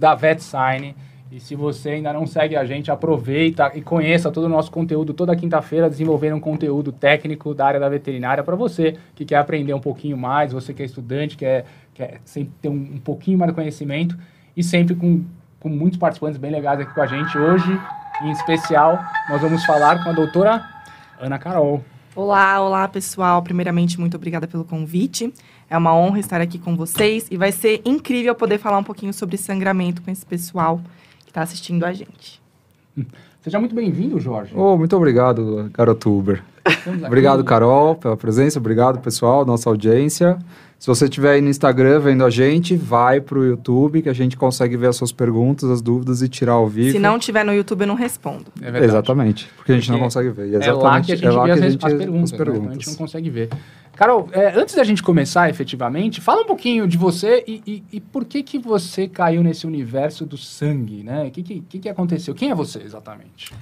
da VetSign. E se você ainda não segue a gente, aproveita e conheça todo o nosso conteúdo. Toda quinta-feira desenvolvendo um conteúdo técnico da área da veterinária para você que quer aprender um pouquinho mais, você que é estudante, quer, quer sempre ter um, um pouquinho mais de conhecimento e sempre com, com muitos participantes bem legais aqui com a gente. Hoje, em especial, nós vamos falar com a doutora Ana Carol. Olá, olá pessoal. Primeiramente, muito obrigada pelo convite. É uma honra estar aqui com vocês e vai ser incrível poder falar um pouquinho sobre sangramento com esse pessoal que está assistindo a gente. Seja muito bem-vindo, Jorge. Oh, muito obrigado, garoto Uber. Obrigado, Carol, pela presença. Obrigado, pessoal, nossa audiência. Se você estiver aí no Instagram vendo a gente, vai para o YouTube que a gente consegue ver as suas perguntas, as dúvidas e tirar ao vivo. Se não tiver no YouTube, eu não respondo. É verdade. Exatamente, porque a gente porque não consegue ver. Exatamente, é lá que a gente é vê as, gente, as, perguntas, as perguntas. Né? Então a gente não consegue ver. Carol, é, antes da gente começar efetivamente, fala um pouquinho de você e, e, e, por que que você caiu nesse universo do sangue, né? O que, que, que aconteceu? Quem é você exatamente?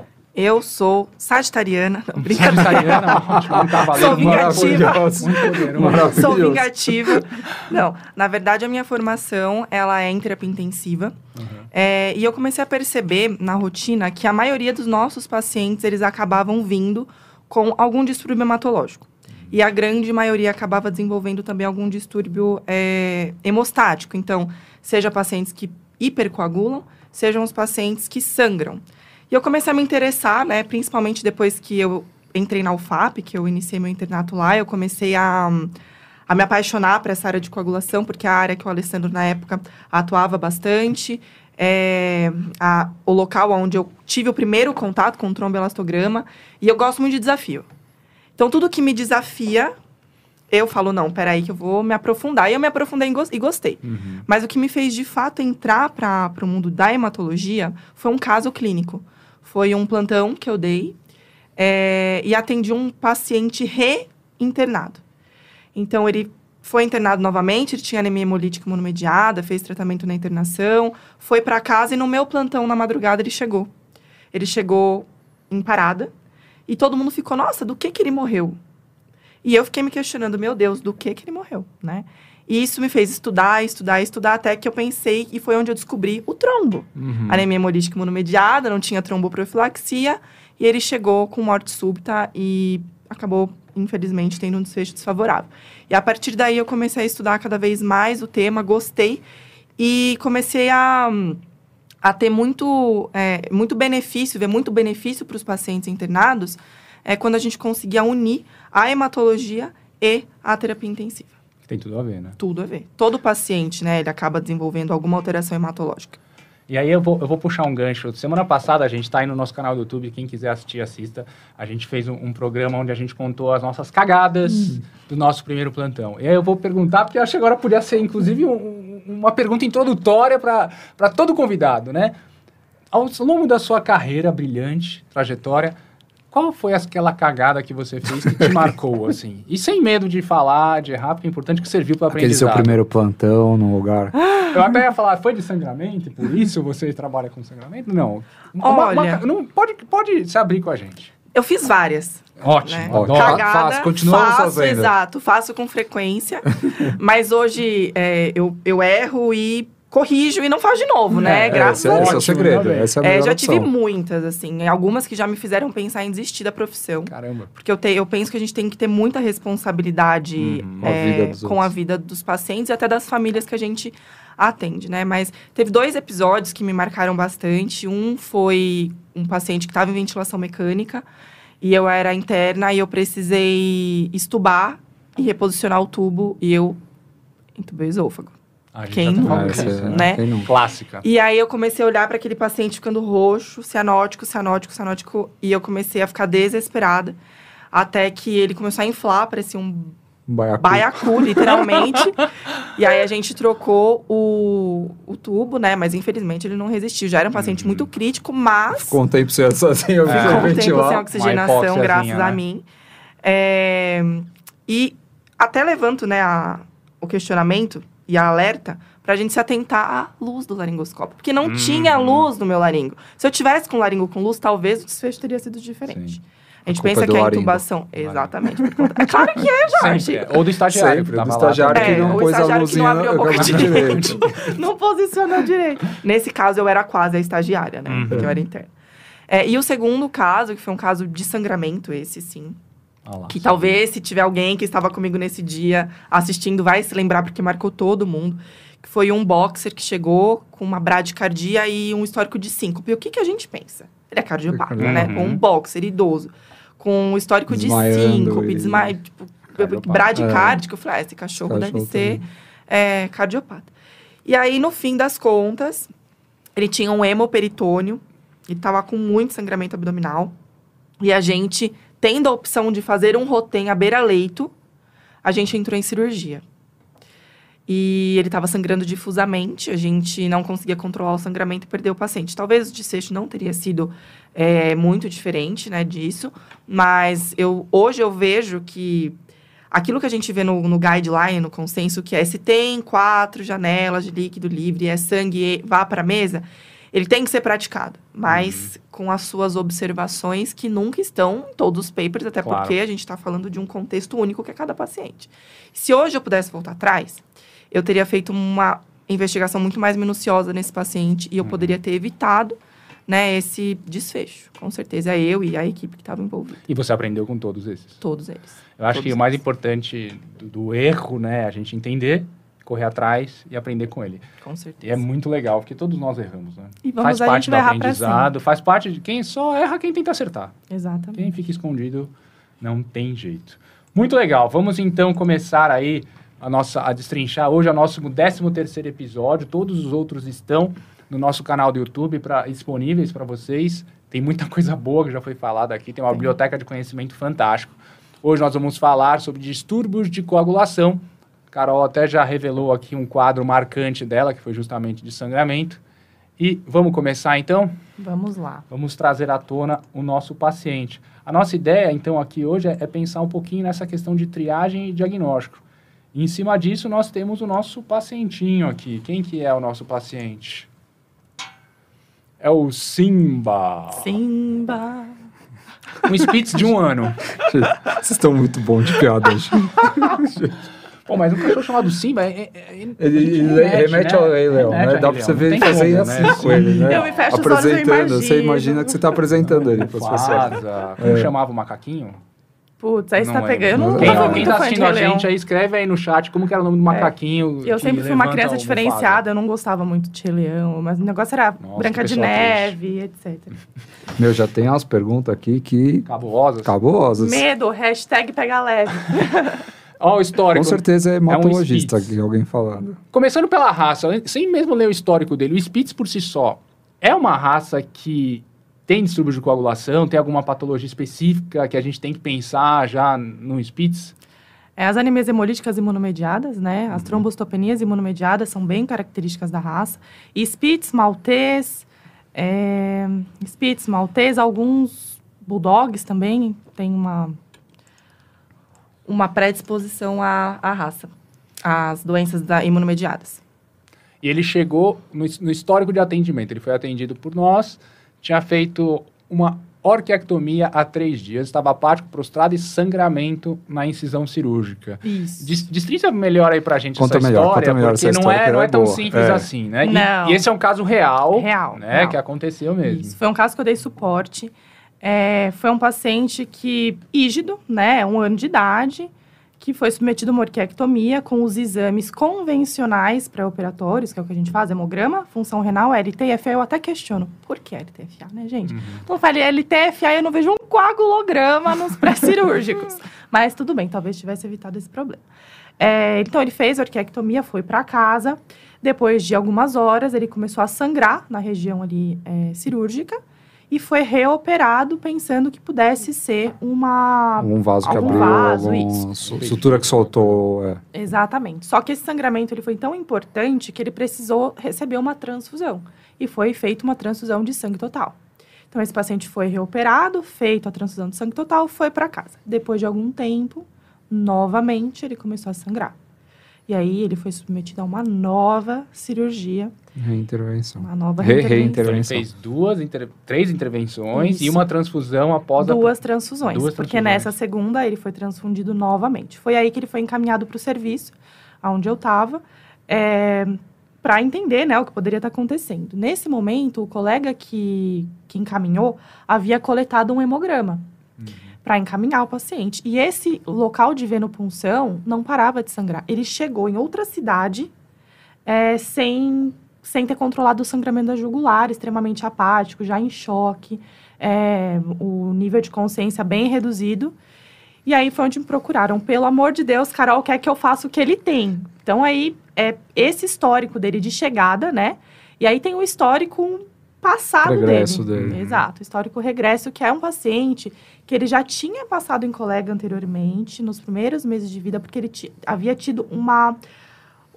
Eu sou sagitariana. Não, brincadeira. Sagitariana, um cavaleiro sou vingativa. Sou vingativa. Não, na verdade, a minha formação, ela é em terapia intensiva. Uhum. É, e eu comecei a perceber na rotina que a maioria dos nossos pacientes, eles acabavam vindo com algum distúrbio hematológico. E a grande maioria acabava desenvolvendo também algum distúrbio é, hemostático. Então, seja pacientes que hipercoagulam, sejam os pacientes que sangram. E eu comecei a me interessar, né, principalmente depois que eu entrei na UFAP, que eu iniciei meu internato lá, eu comecei a, a me apaixonar por essa área de coagulação, porque é a área que o Alessandro, na época, atuava bastante. É, a, o local onde eu tive o primeiro contato com o tromboelastograma. E eu gosto muito de desafio. Então, tudo que me desafia, eu falo, não, peraí que eu vou me aprofundar. E eu me aprofundei e gostei. Uhum. Mas o que me fez, de fato, entrar para o mundo da hematologia foi um caso clínico. Foi um plantão que eu dei é, e atendi um paciente reinternado. Então, ele foi internado novamente, ele tinha anemia hemolítica imunomediada, fez tratamento na internação, foi para casa e no meu plantão na madrugada ele chegou. Ele chegou em parada, e todo mundo ficou, nossa, do que que ele morreu? E eu fiquei me questionando, meu Deus, do que que ele morreu, né? E isso me fez estudar, estudar, estudar, até que eu pensei, e foi onde eu descobri o trombo. Uhum. Anemia hemolítica imunomediada, não tinha tromboprofilaxia, e ele chegou com morte súbita e acabou, infelizmente, tendo um desfecho desfavorável. E a partir daí eu comecei a estudar cada vez mais o tema, gostei, e comecei a a ter muito, é, muito benefício, ver muito benefício para os pacientes internados, é quando a gente conseguia unir a hematologia e a terapia intensiva. Tem tudo a ver, né? Tudo a ver. Todo paciente, né, ele acaba desenvolvendo alguma alteração hematológica. E aí eu vou, eu vou puxar um gancho. Semana passada a gente está aí no nosso canal do YouTube, quem quiser assistir, assista. A gente fez um, um programa onde a gente contou as nossas cagadas hum. do nosso primeiro plantão. E aí eu vou perguntar, porque eu acho que agora podia ser, inclusive, um, uma pergunta introdutória para todo convidado, né? Ao longo da sua carreira brilhante, trajetória, qual foi aquela cagada que você fez que te marcou, assim? E sem medo de falar, de errar, porque é importante que serviu para aprender. Aquele seu primeiro plantão no lugar. Eu até ia falar, foi de sangramento? Por isso você trabalha com sangramento? Não. Olha... Uma, não pode, pode se abrir com a gente. Eu fiz várias. Ótimo. Né? Ótimo. Cagada, faço, continua faço, fazendo. Exato, faço com frequência. mas hoje é, eu, eu erro e corrijo e não faz de novo, né? É, Graças esse, a Deus. Esse é o segredo. Essa é a é, já tive muitas, assim. Algumas que já me fizeram pensar em desistir da profissão. Caramba. Porque eu, te, eu penso que a gente tem que ter muita responsabilidade uhum, é, a com a vida dos pacientes e até das famílias que a gente atende, né? Mas teve dois episódios que me marcaram bastante. Um foi um paciente que estava em ventilação mecânica e eu era interna e eu precisei estubar e reposicionar o tubo e eu entubei o esôfago. Quem tá nunca, é, né? Quem nunca. Clássica. E aí eu comecei a olhar para aquele paciente ficando roxo, cianótico, cianótico, cianótico, e eu comecei a ficar desesperada, até que ele começou a inflar, parecia um baiacu, baiacu literalmente. e aí a gente trocou o, o tubo, né? Mas infelizmente ele não resistiu. Já era um paciente uhum. muito crítico, mas... Um tempo sem, sozinho, eu é. um tempo sem oxigenação, graças né? a mim. É, e até levanto, né, a, o questionamento e a alerta para a gente se atentar à luz do laringoscópio. Porque não hum. tinha luz no meu laringo. Se eu tivesse com o laringo com luz, talvez o desfecho teria sido diferente. Sim. A gente a pensa é que a intubação. Exatamente. É claro que é, Jorge. É. Ou do estagiário. Sempre, do estagiário que não pôs a luzinha. Que não abriu a boca direito. não posicionou direito. Nesse caso, eu era quase a estagiária, né? Uhum. Porque eu era interna. É, e o segundo caso, que foi um caso de sangramento, esse sim. Olá, que talvez, se tiver alguém que estava comigo nesse dia assistindo, vai se lembrar, porque marcou todo mundo. Que foi um boxer que chegou com uma bradicardia e um histórico de síncope. O que, que a gente pensa? Ele é cardiopata, uhum. né? Um boxer idoso com um histórico de síncope, e... desmaio, tipo, bradicárdico. É. Eu falei, ah, esse cachorro, cachorro deve ser é, cardiopata. E aí, no fim das contas, ele tinha um hemoperitônio, ele estava com muito sangramento abdominal. E a gente, tendo a opção de fazer um rotem à beira-leito, a gente entrou em cirurgia. E ele estava sangrando difusamente, a gente não conseguia controlar o sangramento e perdeu o paciente. Talvez o desfecho não teria sido é, muito diferente né, disso, mas eu, hoje eu vejo que aquilo que a gente vê no, no guideline, no consenso, que é se tem quatro janelas de líquido livre é sangue vá para a mesa, ele tem que ser praticado, mas uhum. com as suas observações que nunca estão em todos os papers, até claro. porque a gente está falando de um contexto único que é cada paciente. Se hoje eu pudesse voltar atrás, eu teria feito uma investigação muito mais minuciosa nesse paciente e eu uhum. poderia ter evitado né, esse desfecho. Com certeza, eu e a equipe que estava envolvida. E você aprendeu com todos esses? Todos eles. Eu acho todos que eles. o mais importante do, do, erro, né, é a gente entender, correr atrás e aprender com ele. Com certeza. E é muito legal, porque todos nós erramos, né? E vamos, faz parte do aprendizado, faz parte de quem só erra quem tenta acertar. Exatamente. Quem fica escondido não tem jeito. Muito legal. Vamos então começar aí a nossa a destrinchar hoje é o nosso 13 terceiro episódio. Todos os outros estão no nosso canal do YouTube para disponíveis para vocês. Tem muita coisa boa que já foi falada aqui, tem uma Sim. biblioteca de conhecimento fantástico. Hoje nós vamos falar sobre distúrbios de coagulação. Carol até já revelou aqui um quadro marcante dela, que foi justamente de sangramento. E vamos começar então? Vamos lá. Vamos trazer à tona o nosso paciente. A nossa ideia, então, aqui hoje é, é pensar um pouquinho nessa questão de triagem e diagnóstico. E em cima disso, nós temos o nosso pacientinho aqui. Quem que é o nosso paciente? É o Simba. Simba. Um Spitz de um ano. Vocês estão muito bons de piadas. Pô, mas um cachorro chamado Simba é, é, é ele, ele remete, remete né? ao Rei Leão, né? Dá pra você ver fazer como, assim né? com ele, né? Eu me fecho apresentando, você imagina que você tá apresentando ele para as pessoas. Como é. chamava o macaquinho? Putz, aí você tá pegando. Eu não, quem, não quem tá assistindo a gente aí, escreve aí no chat como que era o nome do é. macaquinho. É. Eu sempre fui uma criança diferenciada, eu não gostava muito de Leão, mas o negócio era Nossa, Branca de Neve, etc. Meu, já tem umas perguntas aqui que. Cabulosas. Cabulosas. Medo, hashtag pega leve. Ó, o histórico. Com certeza é hematologista é um aqui, alguém falando. Começando pela raça, sem mesmo ler o histórico dele, o Spitz por si só é uma raça que tem distúrbio de coagulação? Tem alguma patologia específica que a gente tem que pensar já no Spitz? É, as anemias hemolíticas imunomediadas, né? As uhum. trombocitopenias imunomediadas são bem características da raça. E Spitz, Maltês, é, Spitz, Maltês, alguns Bulldogs também têm uma, uma predisposição à, à raça, às doenças da, imunomediadas. E ele chegou no, no histórico de atendimento, ele foi atendido por nós, tinha feito uma orquiectomia há três dias, estava apático, prostrado e sangramento na incisão cirúrgica. Isso. Destrincha melhor aí pra gente conta essa melhor, história, melhor porque não, é, não é tão boa. simples é. assim, né? Não. E, e, esse é um caso real, real, né? Real. Que aconteceu mesmo. Isso. Foi um caso que eu dei suporte. É, foi um paciente que, ígido, né? Um ano de idade, que foi submetido a uma orquiectomia com os exames convencionais pré-operatórios, que é o que a gente faz, hemograma, função renal, LTFA. Eu até questiono, por que LTFA, né, gente? Uhum. Então, eu falei, LTFA, eu não vejo um coagulograma nos pré-cirúrgicos. Mas tudo bem, talvez tivesse evitado esse problema. É, então, ele fez a orquiectomia, foi para casa. Depois de algumas horas, ele começou a sangrar na região ali é, cirúrgica e foi reoperado pensando que pudesse ser uma um vaso que abriu, vaso, alguma sutura que soltou. É. Exatamente. Só que esse sangramento ele foi tão importante que ele precisou receber uma transfusão e foi feita uma transfusão de sangue total. Então esse paciente foi reoperado, feito a transfusão de sangue total, foi para casa. Depois de algum tempo, novamente ele começou a sangrar. E aí ele foi submetido a uma nova cirurgia. Reintervenção. Uma nova Re reintervenção. Ele fez duas, inter... três intervenções Isso. e uma transfusão após Duas a... transfusões. Duas porque transfusões. nessa segunda ele foi transfundido novamente. Foi aí que ele foi encaminhado para o serviço, aonde eu estava, para entender né, o que poderia estar acontecendo. Nesse momento, o colega que, que encaminhou havia coletado um hemograma para encaminhar o paciente. E esse local de venopunção não parava de sangrar. Ele chegou em outra cidade é, sem, sem ter controlado o sangramento da jugular, extremamente apático, já em choque, é, o nível de consciência bem reduzido. E aí foi onde me procuraram. Pelo amor de Deus, Carol quer que eu faça o que ele tem. Então aí é esse histórico dele de chegada, né? E aí tem o histórico passado Regresso dele. dele. Exato, histórico regresso, que é um paciente que ele já tinha passado em colega anteriormente, nos primeiros meses de vida, porque ele havia tido uma,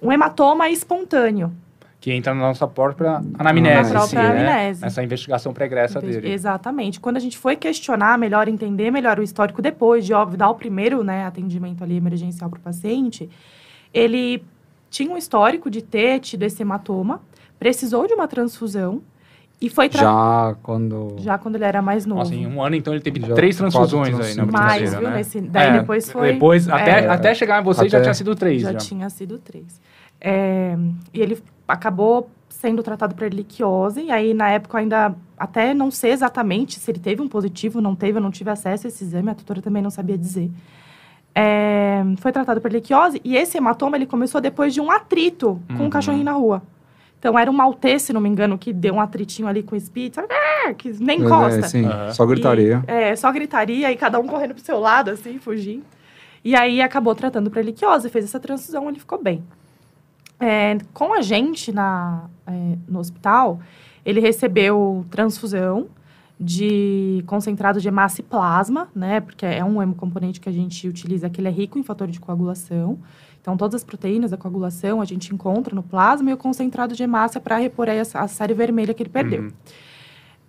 um hematoma espontâneo. Que entra na nossa própria anamnese. Na própria né? anamnese. Essa investigação pregressa dele. Exatamente. Quando a gente foi questionar melhor, entender melhor o histórico depois de, óbvio, dar o primeiro né, atendimento ali emergencial para o paciente, ele tinha um histórico de ter tido esse hematoma, precisou de uma transfusão e foi tra- Já quando. já quando ele era mais novo. Nossa, em um ano, então, ele teve Já três transfusões aí na transfusões. mais, viu? né? Nesse, daí É, depois foi. Depois, até, é, até chegar em você, já Até- tinha sido três. já Já, tinha sido três. É, e ele acabou sendo tratado por erliquiose, e aí na época eu ainda até não sei exatamente se ele teve um positivo, não teve, eu não tive acesso a esse exame, a tutora também não sabia dizer. É, foi tratado por erliquiose, e esse hematoma ele começou depois de um atrito com Uhum. um cachorrinho na rua. Então era um maltês, se não me engano, que deu um atritinho ali com o espírito, sabe? Ah, que nem encosta. É, sim, Aham. só gritaria. E, é, só gritaria e cada um correndo pro seu lado, assim, fugindo. E aí acabou tratando para erliquiose, fez essa transfusão, ele ficou bem. É, com a gente na, é, no hospital, ele recebeu transfusão de concentrado de hemácia e plasma, né? Porque é um hemocomponente que a gente utiliza, que ele é rico em fator de coagulação. Então, todas as proteínas da coagulação a gente encontra no plasma e o concentrado de hemácia para repor aí a, a série vermelha que ele perdeu. Uhum.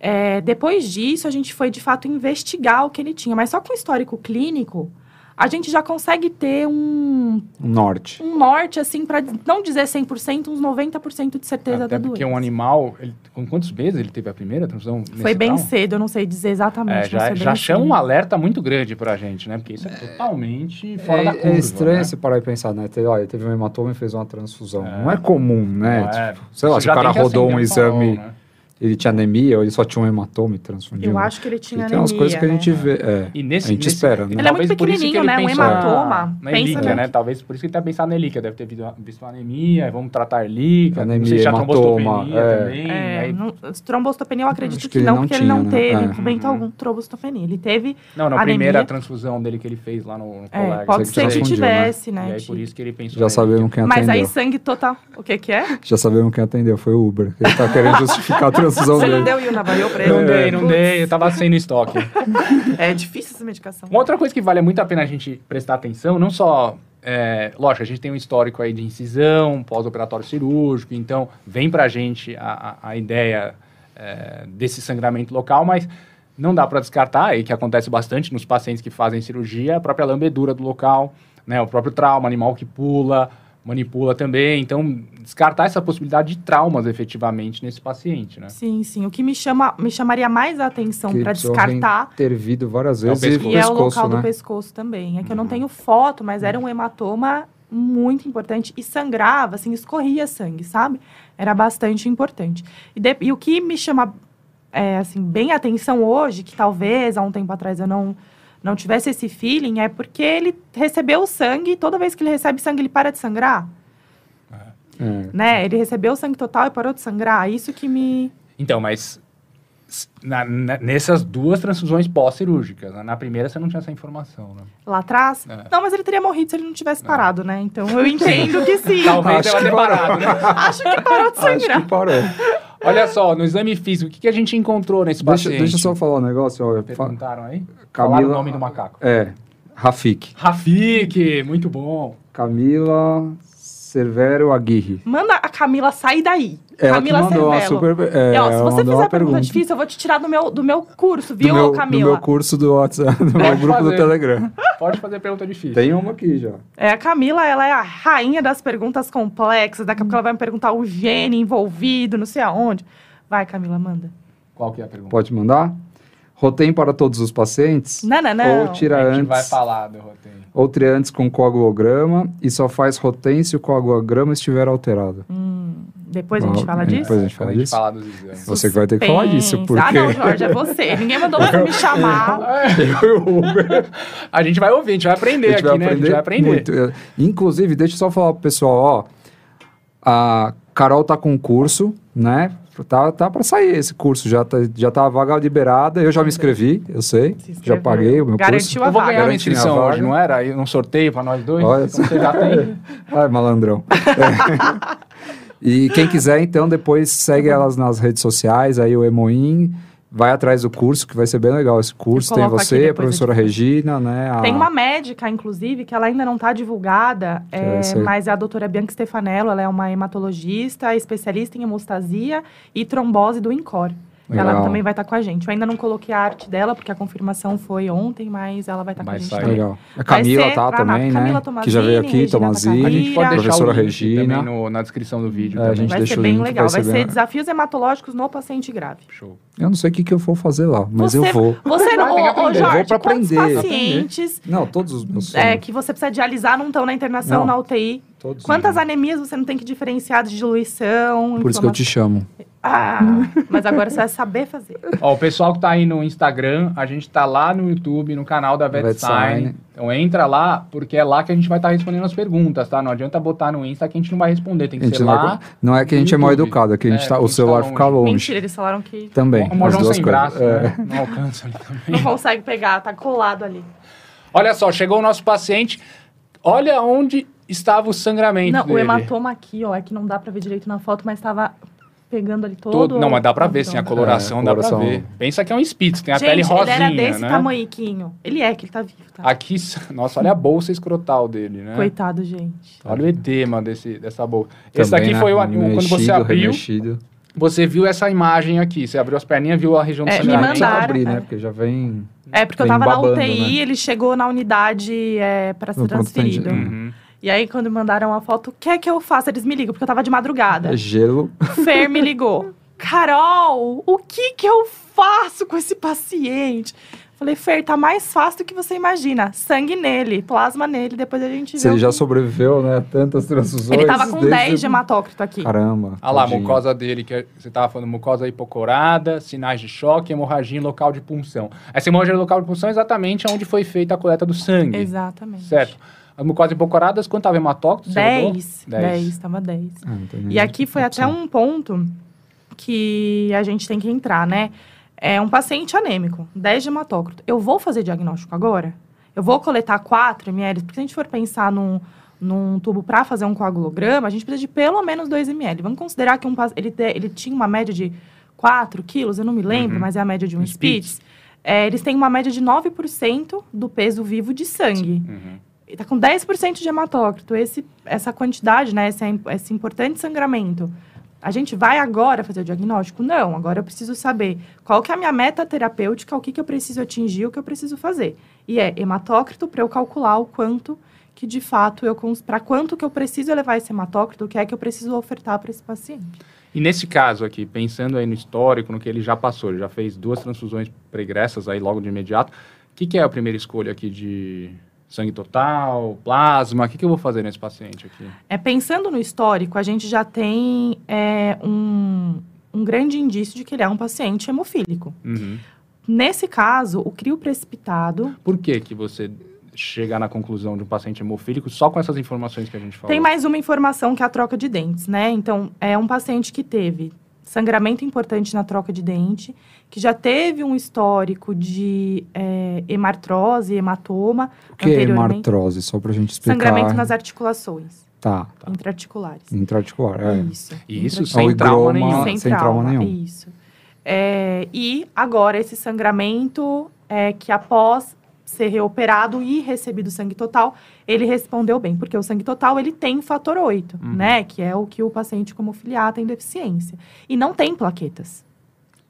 É, depois disso, a gente foi, de fato, investigar o que ele tinha. Mas só com o histórico clínico, a gente já consegue ter um, Um norte. um norte, assim, para não dizer 100%, uns 90% de certeza Até da porque doença. um animal... Ele, com quantos meses ele teve a primeira transfusão? Foi bem trauma? cedo, eu não sei dizer exatamente. É, já, já chama cedo. um alerta muito grande pra gente, né? Porque isso é totalmente fora da curva, É, é estranho né? você parar e pensar, né? Teve, olha, teve um hematoma e fez uma transfusão. É. Não é comum, né? É. Tipo, sei lá, Você se o cara rodou um exame, né? Ele tinha anemia ou ele só tinha um hematoma e transfundiu. Eu né? acho que ele tinha Tem umas anemia, coisas que a gente né? vê. É, E nesse, a gente nesse- espera, né? Ele é muito pequenininho, ele né? Um hematoma. Na, Elíquia, no- né? Talvez por isso que ele tá pensando na Elíquia. Deve ter visto, visto uma anemia, vamos tratar a Elíquia. Anemia, não sei se já hematoma, trombostopenia é. também. É, aí- não, trombostopenia eu acredito Acho que, que ele não, não porque ele tinha, não né? teve É. momento algum trombostopenia. Ele teve não, na anemia. primeira transfusão dele que ele fez lá no, no É, colega. pode ser que né? tivesse, né? E aí por isso que ele pensou Já sabemos quem Mas atendeu. aí sangue total. O que que é? Já sabemos quem atendeu, foi o Uber. Ele tá querendo justificar a Você não deu Yunavaiô pra Não ele? dei, não Putz, dei. Eu tava sem no estoque. É difícil essa medicação. Uma outra coisa que vale muito a pena a gente prestar atenção, não só. É, lógico, a gente tem um histórico aí de incisão, pós-operatório cirúrgico, então vem pra gente a, a, a ideia é, desse sangramento local, mas não dá para descartar, e que acontece bastante nos pacientes que fazem cirurgia, a própria lambedura do local, né, o próprio trauma, animal que pula, manipula também. Então, descartar essa possibilidade de traumas efetivamente nesse paciente, né? Sim, sim. O que me, chama, me chamaria mais a atenção para descartar intervido várias É o vezes pescoço. e é o pescoço, local né? do pescoço também. É que eu não Uhum. tenho foto, mas era um hematoma muito importante e sangrava, assim, escorria sangue, sabe? Era bastante importante. E, de- e o que me chama, é, assim, bem a atenção hoje, que talvez há um tempo atrás eu não, não tivesse esse feeling, é porque ele recebeu o sangue e toda vez que ele recebe sangue ele para de sangrar, É. né? Ele recebeu o sangue total e parou de sangrar. Isso que me... Então, mas na- na- nessas duas transfusões pós-cirúrgicas, né? na primeira você não tinha essa informação, né? Lá atrás? É. Não, mas ele teria morrido se ele não tivesse parado, né? Então eu entendo que sim. Talvez Acho ela que tenha parou. parado, né? Acho que parou de Acho sangrar. que parou. Olha só, no exame físico, o que, que a gente encontrou nesse Deixa, paciente? deixa eu só falar um negócio. Ó, Perguntaram aí? Falaram Camila. o nome do macaco. É, Rafik. Rafik, muito bom. Camila Severo Aguirre. Manda a Camila sair daí. Ela Camila que mandou uma super... É, E, ó, se você fizer pergunta pergunta. difícil, eu vou te tirar do meu, do meu curso, viu, do meu, Camila? Do meu curso do WhatsApp, do meu grupo do fazer. Telegram. Pode fazer pergunta difícil. Tem uma aqui já. É, a Camila, ela é a rainha das perguntas complexas. Daqui a pouco ela vai me perguntar o gene envolvido, não sei aonde. Vai, Camila, manda. Qual que é a pergunta? Pode mandar? Rotem para todos os pacientes? Não, não, não. Ou tira a gente antes, vai falar do roteiro. ou tira antes com coagulograma e só faz rotem se o coagulograma estiver alterado. Hum, depois a gente Bom, fala é, disso? Depois a gente fala a gente disso. falar dos exames. Você que vai ter que falar disso, Suspense. porque... Ah, não, Jorge, é você. Ninguém mandou você me chamar. Eu e o Uber. A gente vai ouvir, a gente vai aprender gente aqui, vai né? A gente vai aprender. muito. É, Inclusive, deixa eu só falar pro pessoal, ó. A Carol tá com um curso, né? Tá, tá para sair esse curso, já tá, já tá a vaga liberada. Eu já me inscrevi, eu sei. Se Já paguei o meu Garantiu curso. Eu vou vaga. ganhar uma Garantir minha inscrição hoje, não era? Aí um sorteio pra nós dois? Olha Então você já tem. Ai, malandrão. É. E quem quiser, então, depois segue elas nas redes sociais, aí o Emoim. Vai atrás do curso, que vai ser bem legal esse curso. Tem você, a professora te- Regina, né? a- Tem uma médica, inclusive, que ela ainda não está divulgada, é, é mas é a doutora Bianca Stefanello, ela é uma hematologista, especialista em hemostasia e trombose do INCOR. Ela Legal. também vai estar com a gente. Eu ainda não coloquei a arte dela, porque a confirmação foi ontem, mas ela vai estar com a Vai gente sair. também. Legal. A Camila ser tá também, Camila né? Que já veio aqui, Regina Tomazini. A gente pode deixar Professora o Regina. também no- na descrição do vídeo. É, a gente Vai deixa ser o bem link, legal. vai Vai ser ser bem- desafios hematológicos no paciente grave. Show. Eu não sei o que, que eu vou fazer lá, mas você, eu vou. Você não, Vai, ô. Jorge, Eu vou pra quantos aprender. pacientes Não, todos os meus é, que você precisa dialisar não estão na internação, Não. na UTI? Todos Quantas anemias você não tem que diferenciar de diluição? Por isso que eu te chamo. Ah, mas agora você vai saber fazer. Ó, o pessoal que tá aí no Instagram, a gente tá lá no YouTube, no canal da VetSign. Então entra lá, porque é lá que a gente vai estar respondendo as perguntas, tá? Não adianta botar no Insta que a gente não vai responder, tem que ser não, lá. não é que a gente é mal YouTube. educado, é que a gente É, tá, o gente celular tá fica longe. longe. Mentira, eles falaram que Também. O as duas sem coisas. braço, É. né? Não alcança ali também. não consegue pegar, tá colado ali. Olha só, chegou o nosso paciente. Olha onde estava o sangramento Não, o dele. hematoma aqui, ó, é que não dá pra ver direito na foto, mas tava pegando ali todo. Todo- não, mas dá pra ver, sim, a coloração, É, dá coloração. pra ver. Pensa que é um Spitz, tem a Gente, pele rosinha, ele era desse né? tamanhiquinho. Ele é, que ele tá vivo, tá? Aqui, nossa, olha a bolsa escrotal dele, né? Coitado, gente. Olha o edema desse, dessa bolsa. Esse Também, daqui né? foi o, quando você Mexido, abriu, remexido. você viu essa imagem aqui. Você abriu as perninhas, viu a região do É, me mandaram, abrir, né? é. Porque já vem... É, porque eu tava na babando, UTI, né? ele chegou na unidade é, pra ser transferido. Uhum. E aí, quando mandaram a foto, o que é que eu faço? Eles me ligam, porque eu tava de madrugada. É gelo. Fer me ligou. Carol, o que que eu faço com esse paciente? Falei, Fer, tá mais fácil do que você imagina. Sangue nele, plasma nele, depois a gente Se vê. ele já sobreviveu, né? a Tantas transfusões. Ele tava com desde- 10 de hematócrito aqui. Caramba. Olha lá, a mucosa dele, que é- você tava falando, mucosa hipocorada, sinais de choque, hemorragia em local de punção. Essa hemorragia em local de punção é exatamente onde foi feita a coleta do sangue. Exatamente. Certo. As mucosas hipocoradas, quanto tava hematócrito? você rodou? 10. Dez. 10, tava 10. Ah, não tem E aqui foi até um ponto que a gente tem que entrar, né? É um paciente anêmico, 10 de hematócrito. Eu vou fazer diagnóstico agora? Eu vou coletar 4 ml? Porque se a gente for pensar num, num tubo para fazer um coagulograma, a gente precisa de pelo menos 2 ml. Vamos considerar que um, ele, te- ele tinha uma média de 4 quilos, eu não me lembro, Uhum. mas é a média de um Spitz. Spitz. É, eles têm uma média de 9% do peso vivo de sangue. Uhum. Ele tá com 10% de hematócrito. Esse, essa quantidade, né? Esse, esse importante sangramento. A gente vai agora fazer o diagnóstico? Não. Agora eu preciso saber qual que é a minha meta terapêutica, o que, que eu preciso atingir, o que eu preciso fazer. E é hematócrito para eu calcular o quanto que, de fato, eu... Para quanto que eu preciso elevar esse hematócrito, o que é que eu preciso ofertar para esse paciente. E nesse caso aqui, pensando aí no histórico, no que ele já passou, ele já fez duas transfusões pregressas aí logo de imediato. O que, que é a primeira escolha aqui de sangue total, plasma? O que, que eu vou fazer nesse paciente aqui? É, pensando no histórico, a gente já tem é, um, um grande indício de que ele é um paciente hemofílico. Uhum. Nesse caso, o crio precipitado Por que que você chega na conclusão de um paciente hemofílico só com essas informações que a gente falou? tem mais uma informação que é a troca de dentes, né? Então, é um paciente que teve sangramento importante na troca de dente, que já teve um histórico de é, hemartrose, hematoma, O que é anteriormente. hemartrose? Só pra gente explicar. Sangramento nas articulações Tá, Tá. intraarticulares. intraarticular. É. Isso. Isso sem trauma nenhum. Sem, sem trauma, trauma nenhum. Isso. É, e agora esse sangramento é que após ser reoperado e recebido sangue total, ele respondeu bem, porque o sangue total ele tem fator 8, uhum. né? Que é o que o paciente como filiar tem deficiência. E não tem plaquetas.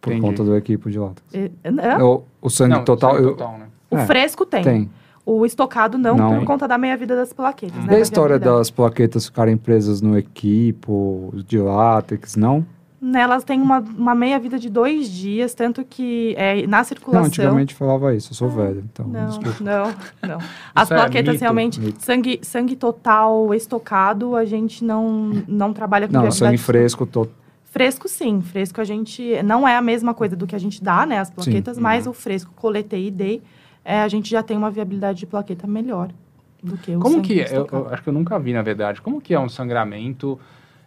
Por Entendi. conta do equipo de látex. É, o, o sangue não, total. Sangue total né? O é, fresco tem. Tem. O estocado não, não, por conta da meia-vida das plaquetas. Né, e a história das plaquetas ficarem presas no equipo de látex, não? Nelas tem uma, uma meia-vida de dois dias, tanto que é, na circulação... Não, antigamente falava isso, eu sou velho, então... Não, não, não. As isso é plaquetas é realmente, mito. Sangue, sangue total, estocado, a gente não, não trabalha com Não, sangue fresco, to... Fresco sim, fresco a gente... Não é a mesma coisa do que a gente dá, né, as plaquetas, sim, mas uhum. o fresco, coletei e dei, é, a gente já tem uma viabilidade de plaqueta melhor do que o Como que é? Eu, eu, acho que eu nunca vi, na verdade. Como que é um sangramento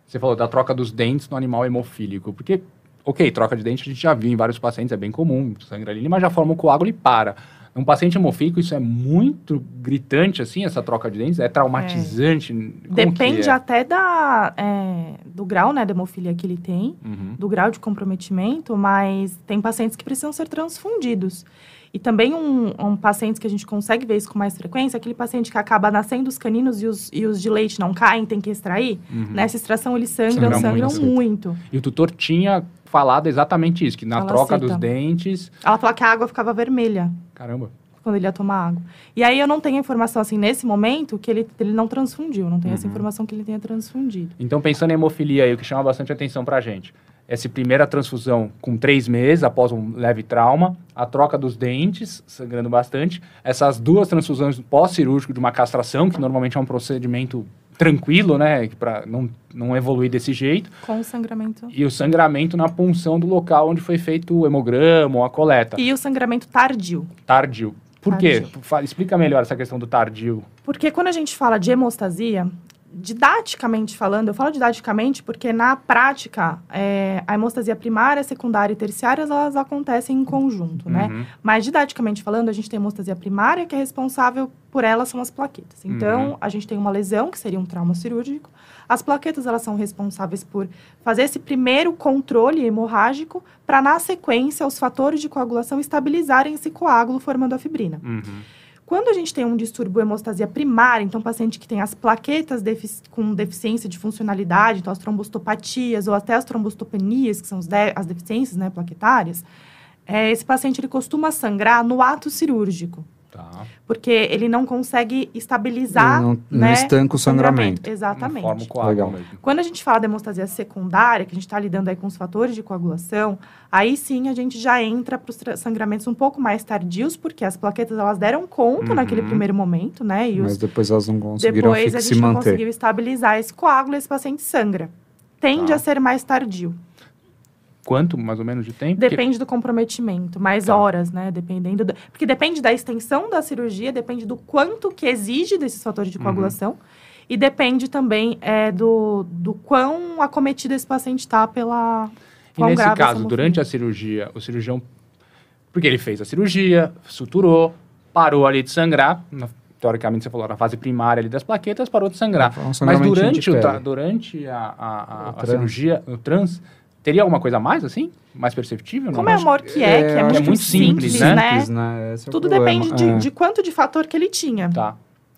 você falou da troca dos dentes no animal hemofílico. Porque, ok, troca de dente a gente já viu em vários pacientes, é bem comum, sangra ali, mas já forma o coágulo e para. Um paciente hemofílico, isso é muito gritante, assim, essa troca de dentes? É traumatizante? É. Depende é? até da, é, do grau né, de hemofilia que ele tem, uhum. do grau de comprometimento, mas tem pacientes que precisam ser transfundidos. E também um, um paciente que a gente consegue ver isso com mais frequência, aquele paciente que acaba nascendo os caninos e os, e os de leite não caem, tem que extrair. Uhum. Nessa extração eles sangram, sangram, sangram muito, muito. E o tutor tinha falado exatamente isso, que na Ela troca dos dentes... Ela falou que a água ficava vermelha. Caramba. Quando ele ia tomar água. E aí eu não tenho informação, assim, nesse momento, que ele, ele não transfundiu. Não tenho uhum. essa informação que ele tenha transfundido. Então, pensando em hemofilia aí, o que chama bastante atenção pra gente essa primeira transfusão com três meses após um leve trauma, a troca dos dentes, sangrando bastante, essas duas transfusões pós-cirúrgico de uma castração, que normalmente é um procedimento tranquilo, né, para não, não evoluir desse jeito. Com o sangramento. E o sangramento na punção do local onde foi feito o hemograma ou a coleta. E o sangramento tardio. Tardio. Por tardio. quê? Explica melhor essa questão do tardio. Porque quando a gente fala de hemostasia, didaticamente falando, eu falo didaticamente porque na prática é, a hemostasia primária, secundária e terciária elas acontecem em conjunto, né? uhum. né? Mas didaticamente falando, a gente tem hemostasia primária que é responsável por elas são as plaquetas. Então, uhum. a gente tem uma lesão que seria um trauma cirúrgico. As plaquetas elas são responsáveis por fazer esse primeiro controle hemorrágico para na sequência os fatores de coagulação estabilizarem esse coágulo formando a fibrina. Uhum. Quando a gente tem um distúrbio hemostasia primária, então paciente que tem as plaquetas defici com deficiência de funcionalidade, então as trombostopatias ou até as trombostopenias, que são de as deficiências né, plaquetárias, é, esse paciente ele costuma sangrar no ato cirúrgico. Tá. Porque ele não consegue estabilizar. Não, não né, estanca o sangramento. sangramento. Exatamente. Legal. Quando a gente fala de hemostasia secundária, que a gente está lidando aí com os fatores de coagulação, aí sim a gente já entra para os sangramentos um pouco mais tardios, porque as plaquetas elas deram conta uhum. naquele primeiro momento, né? E Mas depois elas não conseguiram depois a gente não conseguiu estabilizar esse coágulo e esse paciente sangra. Tende tá. a ser mais tardio. Quanto, mais ou menos, de tempo? Depende do comprometimento, mais tá. horas, né? Dependendo do... Porque depende da extensão da cirurgia, depende do quanto que exige desses fatores de uhum. coagulação. Uhum. E depende também é, do, do quão acometido esse paciente está pela... E nesse caso, durante a cirurgia, o cirurgião... Porque ele fez a cirurgia, suturou, parou ali de sangrar... Na, teoricamente, você falou, na fase primária ali das plaquetas, parou de sangrar. Um Mas durante, o, durante a, a, a, a cirurgia, o trans Teria alguma coisa a mais, assim? Mais perceptível? Como é amor que é, é, que é, muito, é muito simples, simples, né? Simples, né? É Tudo depende de, é. de, quanto de fator que ele tinha. Tá.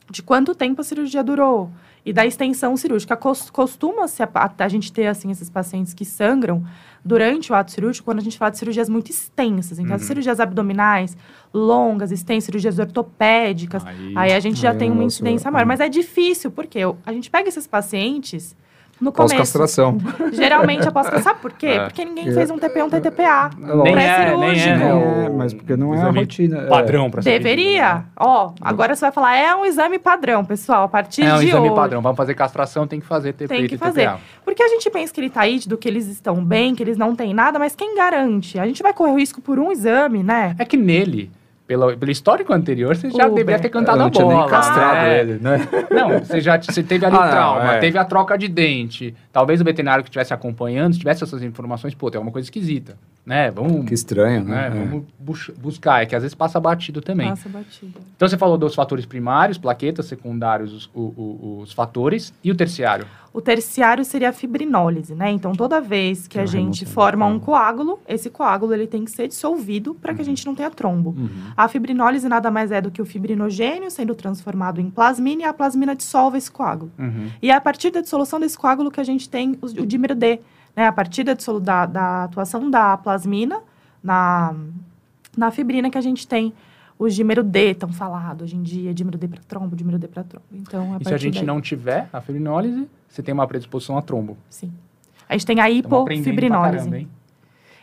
De quanto tempo a cirurgia durou. E da extensão cirúrgica. Costuma-se a, a, gente ter, assim, esses pacientes que sangram durante o ato cirúrgico, quando a gente fala de cirurgias muito extensas. Então, uhum. as cirurgias abdominais, longas, extensas, cirurgias ortopédicas, aí, aí a gente já tem uma incidência maior. Mas é difícil, porque a gente pega esses pacientes no começo. Pós-castração. Geralmente após castração. Sabe por quê? É. Porque ninguém fez um TP, um TTPA. Nem é, nem é, é, mas porque não é a rotina. Padrão para Deveria. Né? Ó, agora você vai falar, é um exame padrão, pessoal, a partir de É um exame hoje. padrão. Vamos fazer castração, tem que fazer TP Tem que fazer. Porque a gente pensa que ele tá ítido, que eles estão bem, que eles não têm nada, mas quem garante? A gente vai correr o risco por um exame, né? É que nele pelo, pelo histórico anterior, você já deveria ter cantado a bola. Não tinha nem castrado é. ele, né? Não, você já você teve ali ah, o trauma, não, é. teve a troca de dente. Talvez o veterinário que estivesse acompanhando, se tivesse essas informações, pô, tem alguma coisa esquisita. Né? Vamos, que estranho, né? né? É. Vamos buscar, é que às vezes passa batido também. Passa batido. Então você falou dos fatores primários, plaquetas, secundários, os, os, os fatores, e o terciário? O terciário seria a fibrinólise, né? Então toda vez que, que a gente forma um coágulo, esse coágulo ele tem que ser dissolvido para uhum. que a uhum. gente não tenha trombo. Uhum. A fibrinólise nada mais é do que o fibrinogênio sendo transformado em plasmina e a plasmina dissolve esse coágulo. Uhum. E é a partir da dissolução desse coágulo que a gente tem o, o dímero D, né, a partir da, da, da, atuação da plasmina na, na fibrina que a gente tem o dímero D tão falado hoje em dia, dímero D para trombo, dímero D para trombo. Então, a e se a gente daí... não tiver a fibrinólise, você tem uma predisposição a trombo. Sim. A gente tem a hipofibrinólise.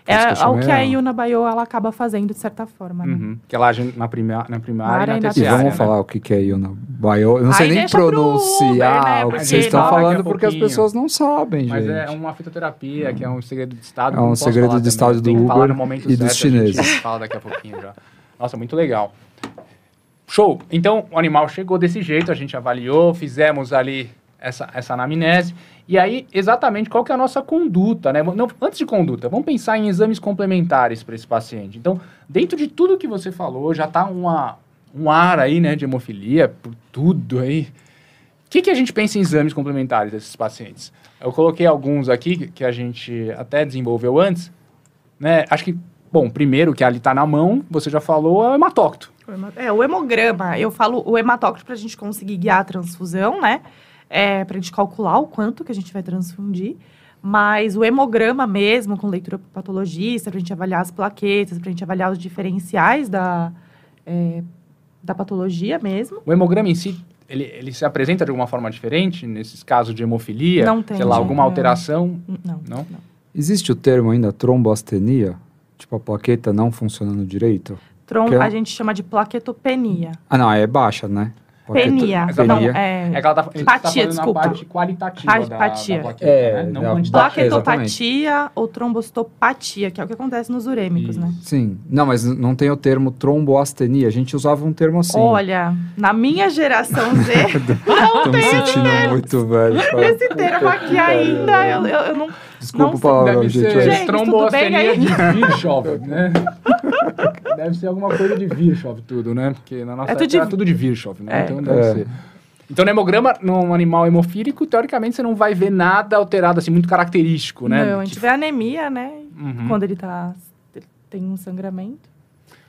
É o que a Yuna Bayo ela acaba fazendo de certa forma, né? Uhum. Que ela age na, prima, na primária e na terciária. E vamos né? falar o que é Yuna Bayo. Eu não sei Aí nem pronunciar Uber, né? o que vocês estão falando, porque as pessoas não sabem, Mas é gente. é uma fitoterapia, que é um segredo de Estado. É um segredo de Estado do Uber e dos chineses. Fala daqui a pouquinho já. Nossa, muito legal. Show! Então, o animal chegou desse jeito, a gente avaliou, fizemos ali essa, essa anamnese. E aí, exatamente qual que é a nossa conduta, né? Não, antes de conduta, vamos pensar em exames complementares para esse paciente. Então, dentro de tudo que você falou, já está um ar aí, né, de hemofilia, por tudo aí. O que, que a gente pensa em exames complementares desses pacientes? Eu coloquei alguns aqui que a gente até desenvolveu antes, né? Acho que, bom, primeiro que ali está na mão, você já falou, é o hematócito. É, o hemograma, eu falo o hematócrito para a gente conseguir guiar a transfusão, né? É, para a gente calcular o quanto que a gente vai transfundir. Mas o hemograma mesmo, com leitura patologista, para a gente avaliar as plaquetas, para a gente avaliar os diferenciais da, é, da patologia mesmo. O hemograma em si, ele, ele se apresenta de alguma forma diferente nesses casos de hemofilia? Não tem. Sei lá, alguma alteração? Não, não. não. Existe o termo ainda tromboastenia? Tipo, a plaqueta não funcionando direito? Trom é... A gente chama de plaquetopenia. Ah, não, é baixa, né? Penia. Não, é... é que ela tá, tá patia, tá desculpa. parte qualitativa pa da, patia. da plaqueta, é, né? Não Plaquetopatia ou trombostopatia, que é o que acontece nos urêmicos, né? Sim. Não, mas não tem o termo tromboastenia. A gente usava um termo assim. Olha, na minha geração Z, não Tô me sentindo muito velho. Esse termo aqui ainda, eu, eu, eu não... Desculpa não o palavrão, gente. Ser gente de Virchow, né? deve ser alguma coisa de Virchow tudo, né? Porque na nossa é tudo, de... era tudo de Virchow, né? É. Então deve é. ser. Então, no hemograma, num animal hemofílico, teoricamente, você não vai ver nada alterado, assim, muito característico, né? Não, a gente vê anemia, né? Uhum. Quando ele tá... Ele tem um sangramento.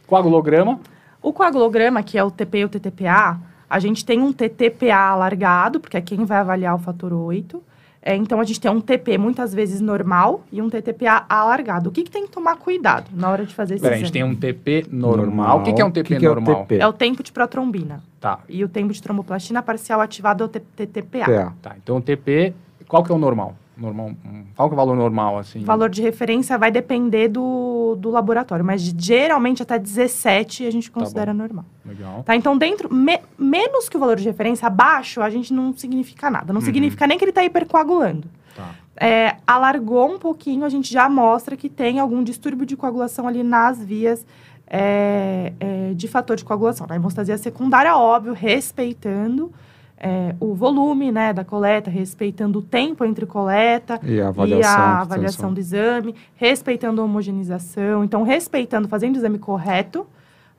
Coagulograma? O coagulograma, que é o TP e o TTPA, a gente tem um TTPA alargado, porque é quem vai avaliar o fator 8. É, então, a gente tem um TP muitas vezes normal e um TTPA alargado. O que, que tem que tomar cuidado na hora de fazer esse Pera, a gente tem um TP normal. normal. O que, que é um TP que normal? É, o TP? é o tempo de protrombina. Tá. E o tempo de tromboplastina parcial ativado é o TTPA. Tá, então o TP, qual que é o normal? Normal, qual que é o valor normal, assim? O valor de referência vai depender do, do laboratório, mas geralmente até 17 a gente tá considera tá normal. Legal. Tá, então dentro, me, menos que o valor de referência, abaixo, a gente não significa nada. Não uhum. significa nem que ele está hipercoagulando. Tá. É, alargou um pouquinho, a gente já mostra que tem algum distúrbio de coagulação ali nas vias é, é, de fator de coagulação. Na hemostasia secundária, óbvio, respeitando é, o volume né, da coleta, respeitando o tempo entre coleta e a avaliação, e a avaliação do exame, respeitando a homogeneização. Então, respeitando, fazendo o exame correto,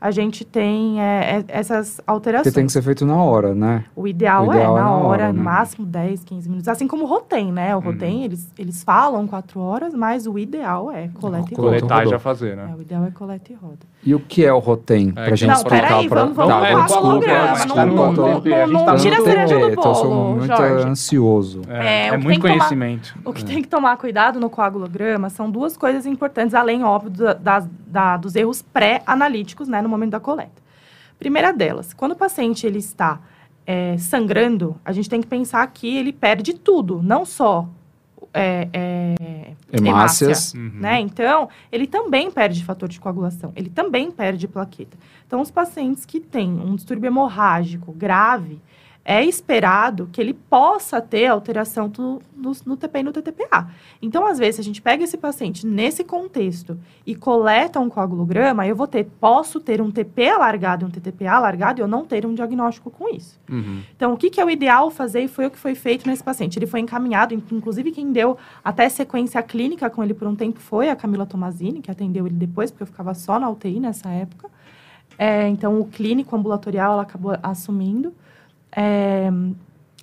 a gente tem é, é, essas alterações. Que tem que ser feito na hora, né? O ideal, o ideal é, é, na, hora, hora né? máximo 10, 15 minutos. Assim como o Rotem, né? O Rotem, uhum. eles, eles falam 4 horas, mas o ideal é coleta e roda. Coletar e já fazer, né? É, o ideal é coleta e roda. E o que é o Rotem? É, pra gente não, explicar peraí, pra... vamos, vamos tá, é, desculpa, holograma. Não, não, não, não tira a cereja do bolo, Então, eu sou muito Jorge. ansioso. É, é muito conhecimento. Tomar, o que tem que tomar cuidado no coagulograma são duas coisas importantes, além, óbvio, da, da, dos erros pré-analíticos, né, no momento da coleta. Primeira delas, quando o paciente ele está é, sangrando, a gente tem que pensar que ele perde tudo, não só é, é, hemácias, uhum. né? Então, ele também perde fator de coagulação, ele também perde plaqueta. Então, os pacientes que têm um distúrbio hemorrágico grave, é esperado que ele possa ter alteração do, do, no TP e no TTPA. Então, às vezes, se a gente pega esse paciente nesse contexto e coleta um coagulograma, eu vou ter, posso ter um TP alargado e um TTPA alargado e eu não ter um diagnóstico com isso. Uhum. Então, o que, que é o ideal fazer e foi o que foi feito nesse paciente? Ele foi encaminhado, inclusive quem deu até sequência clínica com ele por um tempo foi a Camila Tomazini, que atendeu ele depois, porque eu ficava só na UTI nessa época. É, então, o clínico ambulatorial ela acabou assumindo. É,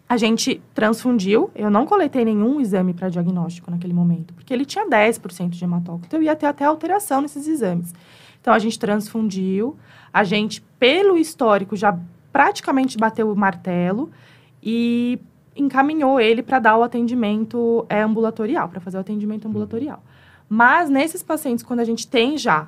a gente transfundiu, eu não coletei nenhum exame para diagnóstico naquele momento, porque ele tinha 10% de hematócrito, então eu ia ter até alteração nesses exames. Então a gente transfundiu, a gente, pelo histórico, já praticamente bateu o martelo e encaminhou ele para dar o atendimento é, ambulatorial, para fazer o atendimento ambulatorial. Mas nesses pacientes, quando a gente tem já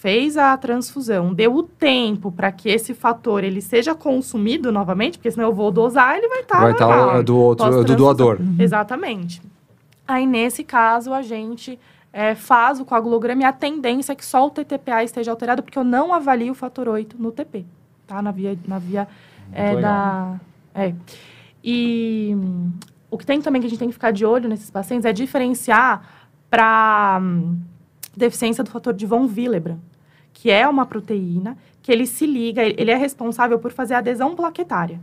fez a transfusão, deu o tempo para que esse fator ele seja consumido novamente, porque senão eu vou dosar, ele vai estar tá vai estar tá do outro do doador. Uhum. Exatamente. Aí nesse caso a gente é, faz o coagulograma e a tendência é que só o TTPA esteja alterado, porque eu não avalio o fator 8 no TP, tá? Na via na via é, da é. E o que tem também que a gente tem que ficar de olho nesses pacientes é diferenciar para hum, deficiência do fator de von Willebrand, que é uma proteína que ele se liga, ele é responsável por fazer adesão plaquetária.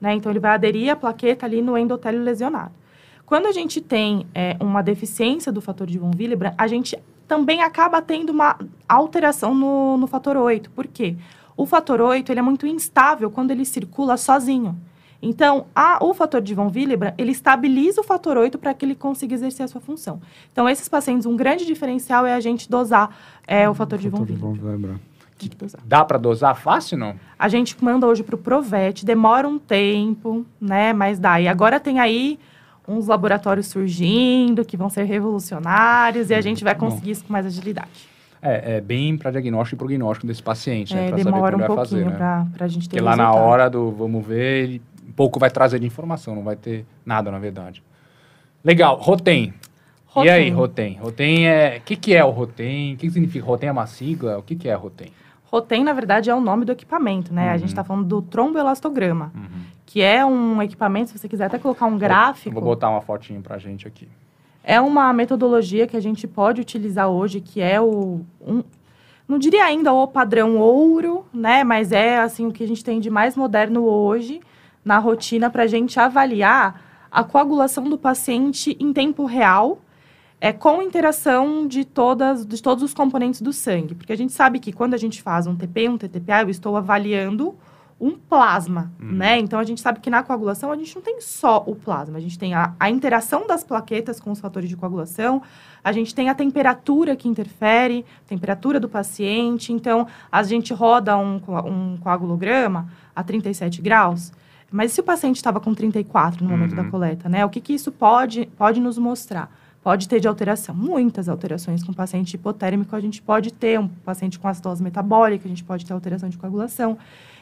Né? Então, ele vai aderir a plaqueta ali no endotélio lesionado. Quando a gente tem é, uma deficiência do fator de von Willebrand, a gente também acaba tendo uma alteração no, no fator 8. Por quê? O fator 8 ele é muito instável quando ele circula sozinho. Então, a, o fator de von Willebrand, ele estabiliza o fator 8 para que ele consiga exercer a sua função. Então, esses pacientes, um grande diferencial é a gente dosar é, o fator, de, von Willebrand. Dá para dosar fácil, não? A gente manda hoje para o Provete, demora um tempo, né? Mas dá. E agora tem aí uns laboratórios surgindo que vão ser revolucionários e a gente vai conseguir isso com mais agilidade. É, é bem para diagnóstico e prognóstico desse paciente, né? é, né? Para saber como um vai fazer, né? Para a gente ter Porque lá na hora do vamos ver, ele pouco vai trazer de informação, não vai ter nada, na verdade. Legal, Rotem. Rotem. E aí, Rotem? Rotem é... O que, que é o Rotem? O que, que significa? Rotem é uma sigla? O que, que é Rotem? Rotem, na verdade, é o nome do equipamento, né? Uhum. A gente está falando do tromboelastograma, uhum. que é um equipamento, se você quiser até colocar um gráfico... Vou botar uma fotinho para a gente aqui. É uma metodologia que a gente pode utilizar hoje, que é o... Um, não diria ainda o padrão ouro, né? Mas é, assim, o que a gente tem de mais moderno hoje, na rotina para a gente avaliar a coagulação do paciente em tempo real, é, com interação de, todas, de todos os componentes do sangue. Porque a gente sabe que quando a gente faz um TP, um TTPA, eu estou avaliando um plasma, uhum. né? Então, a gente sabe que na coagulação a gente não tem só o plasma, a gente tem a, a, interação das plaquetas com os fatores de coagulação, a gente tem a temperatura que interfere, temperatura do paciente. Então, a gente roda um, um coagulograma a 37 graus, mas se o paciente estava com 34 no momento uhum. da coleta, né? O que, que isso pode, pode nos mostrar? Pode ter de alteração, muitas alterações com paciente hipotérmico, a gente pode ter um paciente com acidose metabólica, a gente pode ter alteração de coagulação.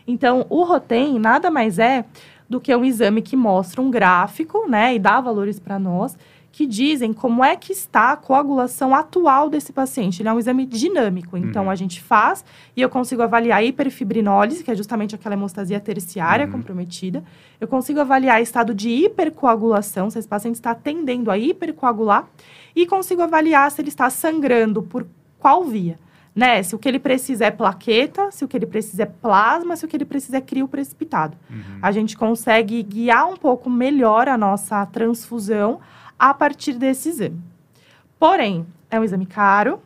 Então, o ROTEM nada mais é do que um exame que mostra um gráfico, né, e dá valores para nós, que dizem como é que está a coagulação atual desse paciente. Ele é um exame dinâmico, então uhum. a gente faz e eu consigo avaliar a hiperfibrinólise, que é justamente aquela hemostasia terciária uhum. comprometida. Eu consigo avaliar estado de hipercoagulação, se esse paciente está tendendo a hipercoagular, e consigo avaliar se ele está sangrando por qual via. Né? Se o que ele precisa é plaqueta, se o que ele precisa é plasma, se o que ele precisa é crio precipitado. Uhum. A gente consegue guiar um pouco melhor a nossa transfusão a partir desse exame. Porém, é um exame caro,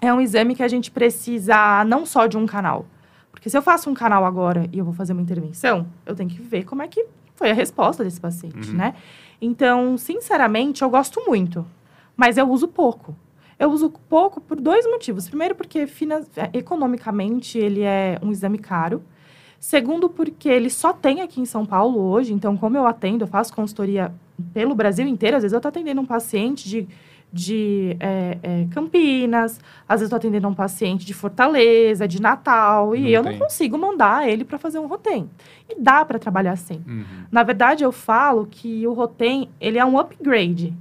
é um exame que a gente precisa não só de um canal. Porque se eu faço um canal agora e eu vou fazer uma intervenção, eu tenho que ver como é que foi a resposta desse paciente, uhum. né? Então, sinceramente, eu gosto muito, mas eu uso pouco. Eu uso pouco por dois motivos. Primeiro, porque economicamente ele é um exame caro. Segundo, porque ele só tem aqui em São Paulo hoje. Então, como eu atendo, eu faço consultoria pelo Brasil inteiro. Às vezes eu estou atendendo um paciente de, de é, é, Campinas, às vezes estou atendendo um paciente de Fortaleza, de Natal, e não eu tem. não consigo mandar ele para fazer um rotem. E dá para trabalhar assim. Uhum. Na verdade, eu falo que o rotem, ele é um upgrade.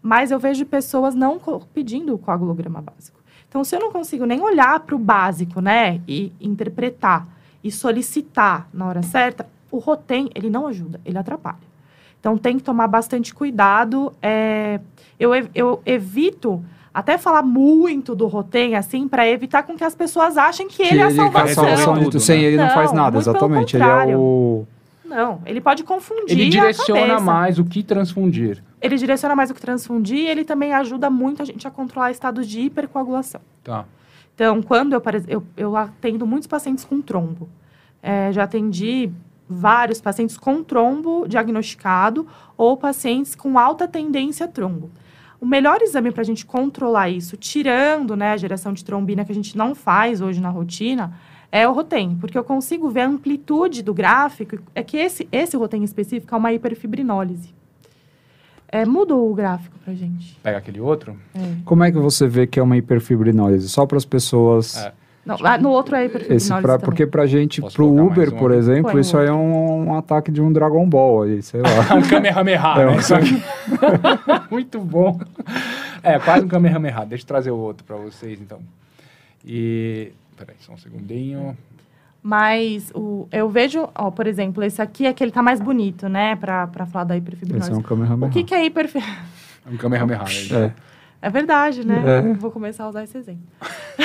Mas eu vejo pessoas não pedindo o coagulograma básico. Então, se eu não consigo nem olhar para o básico, né, e interpretar e solicitar na hora certa, O Rotem, ele não ajuda, ele atrapalha. Então, tem que tomar bastante cuidado. É, eu, eu evito até falar muito do Rotem, assim, para evitar com que as pessoas achem que, que ele é a salvação. É a salvação de, sem ele não, não faz nada, exatamente. Ele é o... Não, ele pode confundir Ele direciona mais o que transfundir. Ele direciona mais o que transfundir e ele também ajuda muito a gente a controlar estados de hipercoagulação. Tá. Então, quando eu, eu, eu atendo muitos pacientes com trombo, é, já atendi vários pacientes com trombo diagnosticado ou pacientes com alta tendência a trombo. O melhor exame para a gente controlar isso, tirando né, a geração de trombina que a gente não faz hoje na rotina, é o ROTEM, porque eu consigo ver a amplitude do gráfico. É que esse, esse ROTEM específico é uma hiperfibrinólise. É, muda o gráfico para gente. Pega aquele outro? É. Como é que você vê que é uma hiperfibrinólise? Só para as pessoas... É. Não, lá no outro é hiperfibrinólise pra, Porque pra gente, Posso pro Uber, por exemplo, Põe isso aí é um, um, ataque de um Dragon Ball aí, sei lá. um Kamehameha, é, né? Isso aqui. Muito bom. É, quase um Kamehameha. Deixa eu trazer o outro para vocês, então. E... Peraí, só um segundinho. Mas o, eu vejo, ó, por exemplo, esse aqui é que ele tá mais bonito, né? Pra, pra falar da hiperfibrinose. Esse é um Kamehameha. O que, que é hiperfibrinose? É um Kamehameha. é. É verdade, né? É. Vou começar a usar esse exemplo.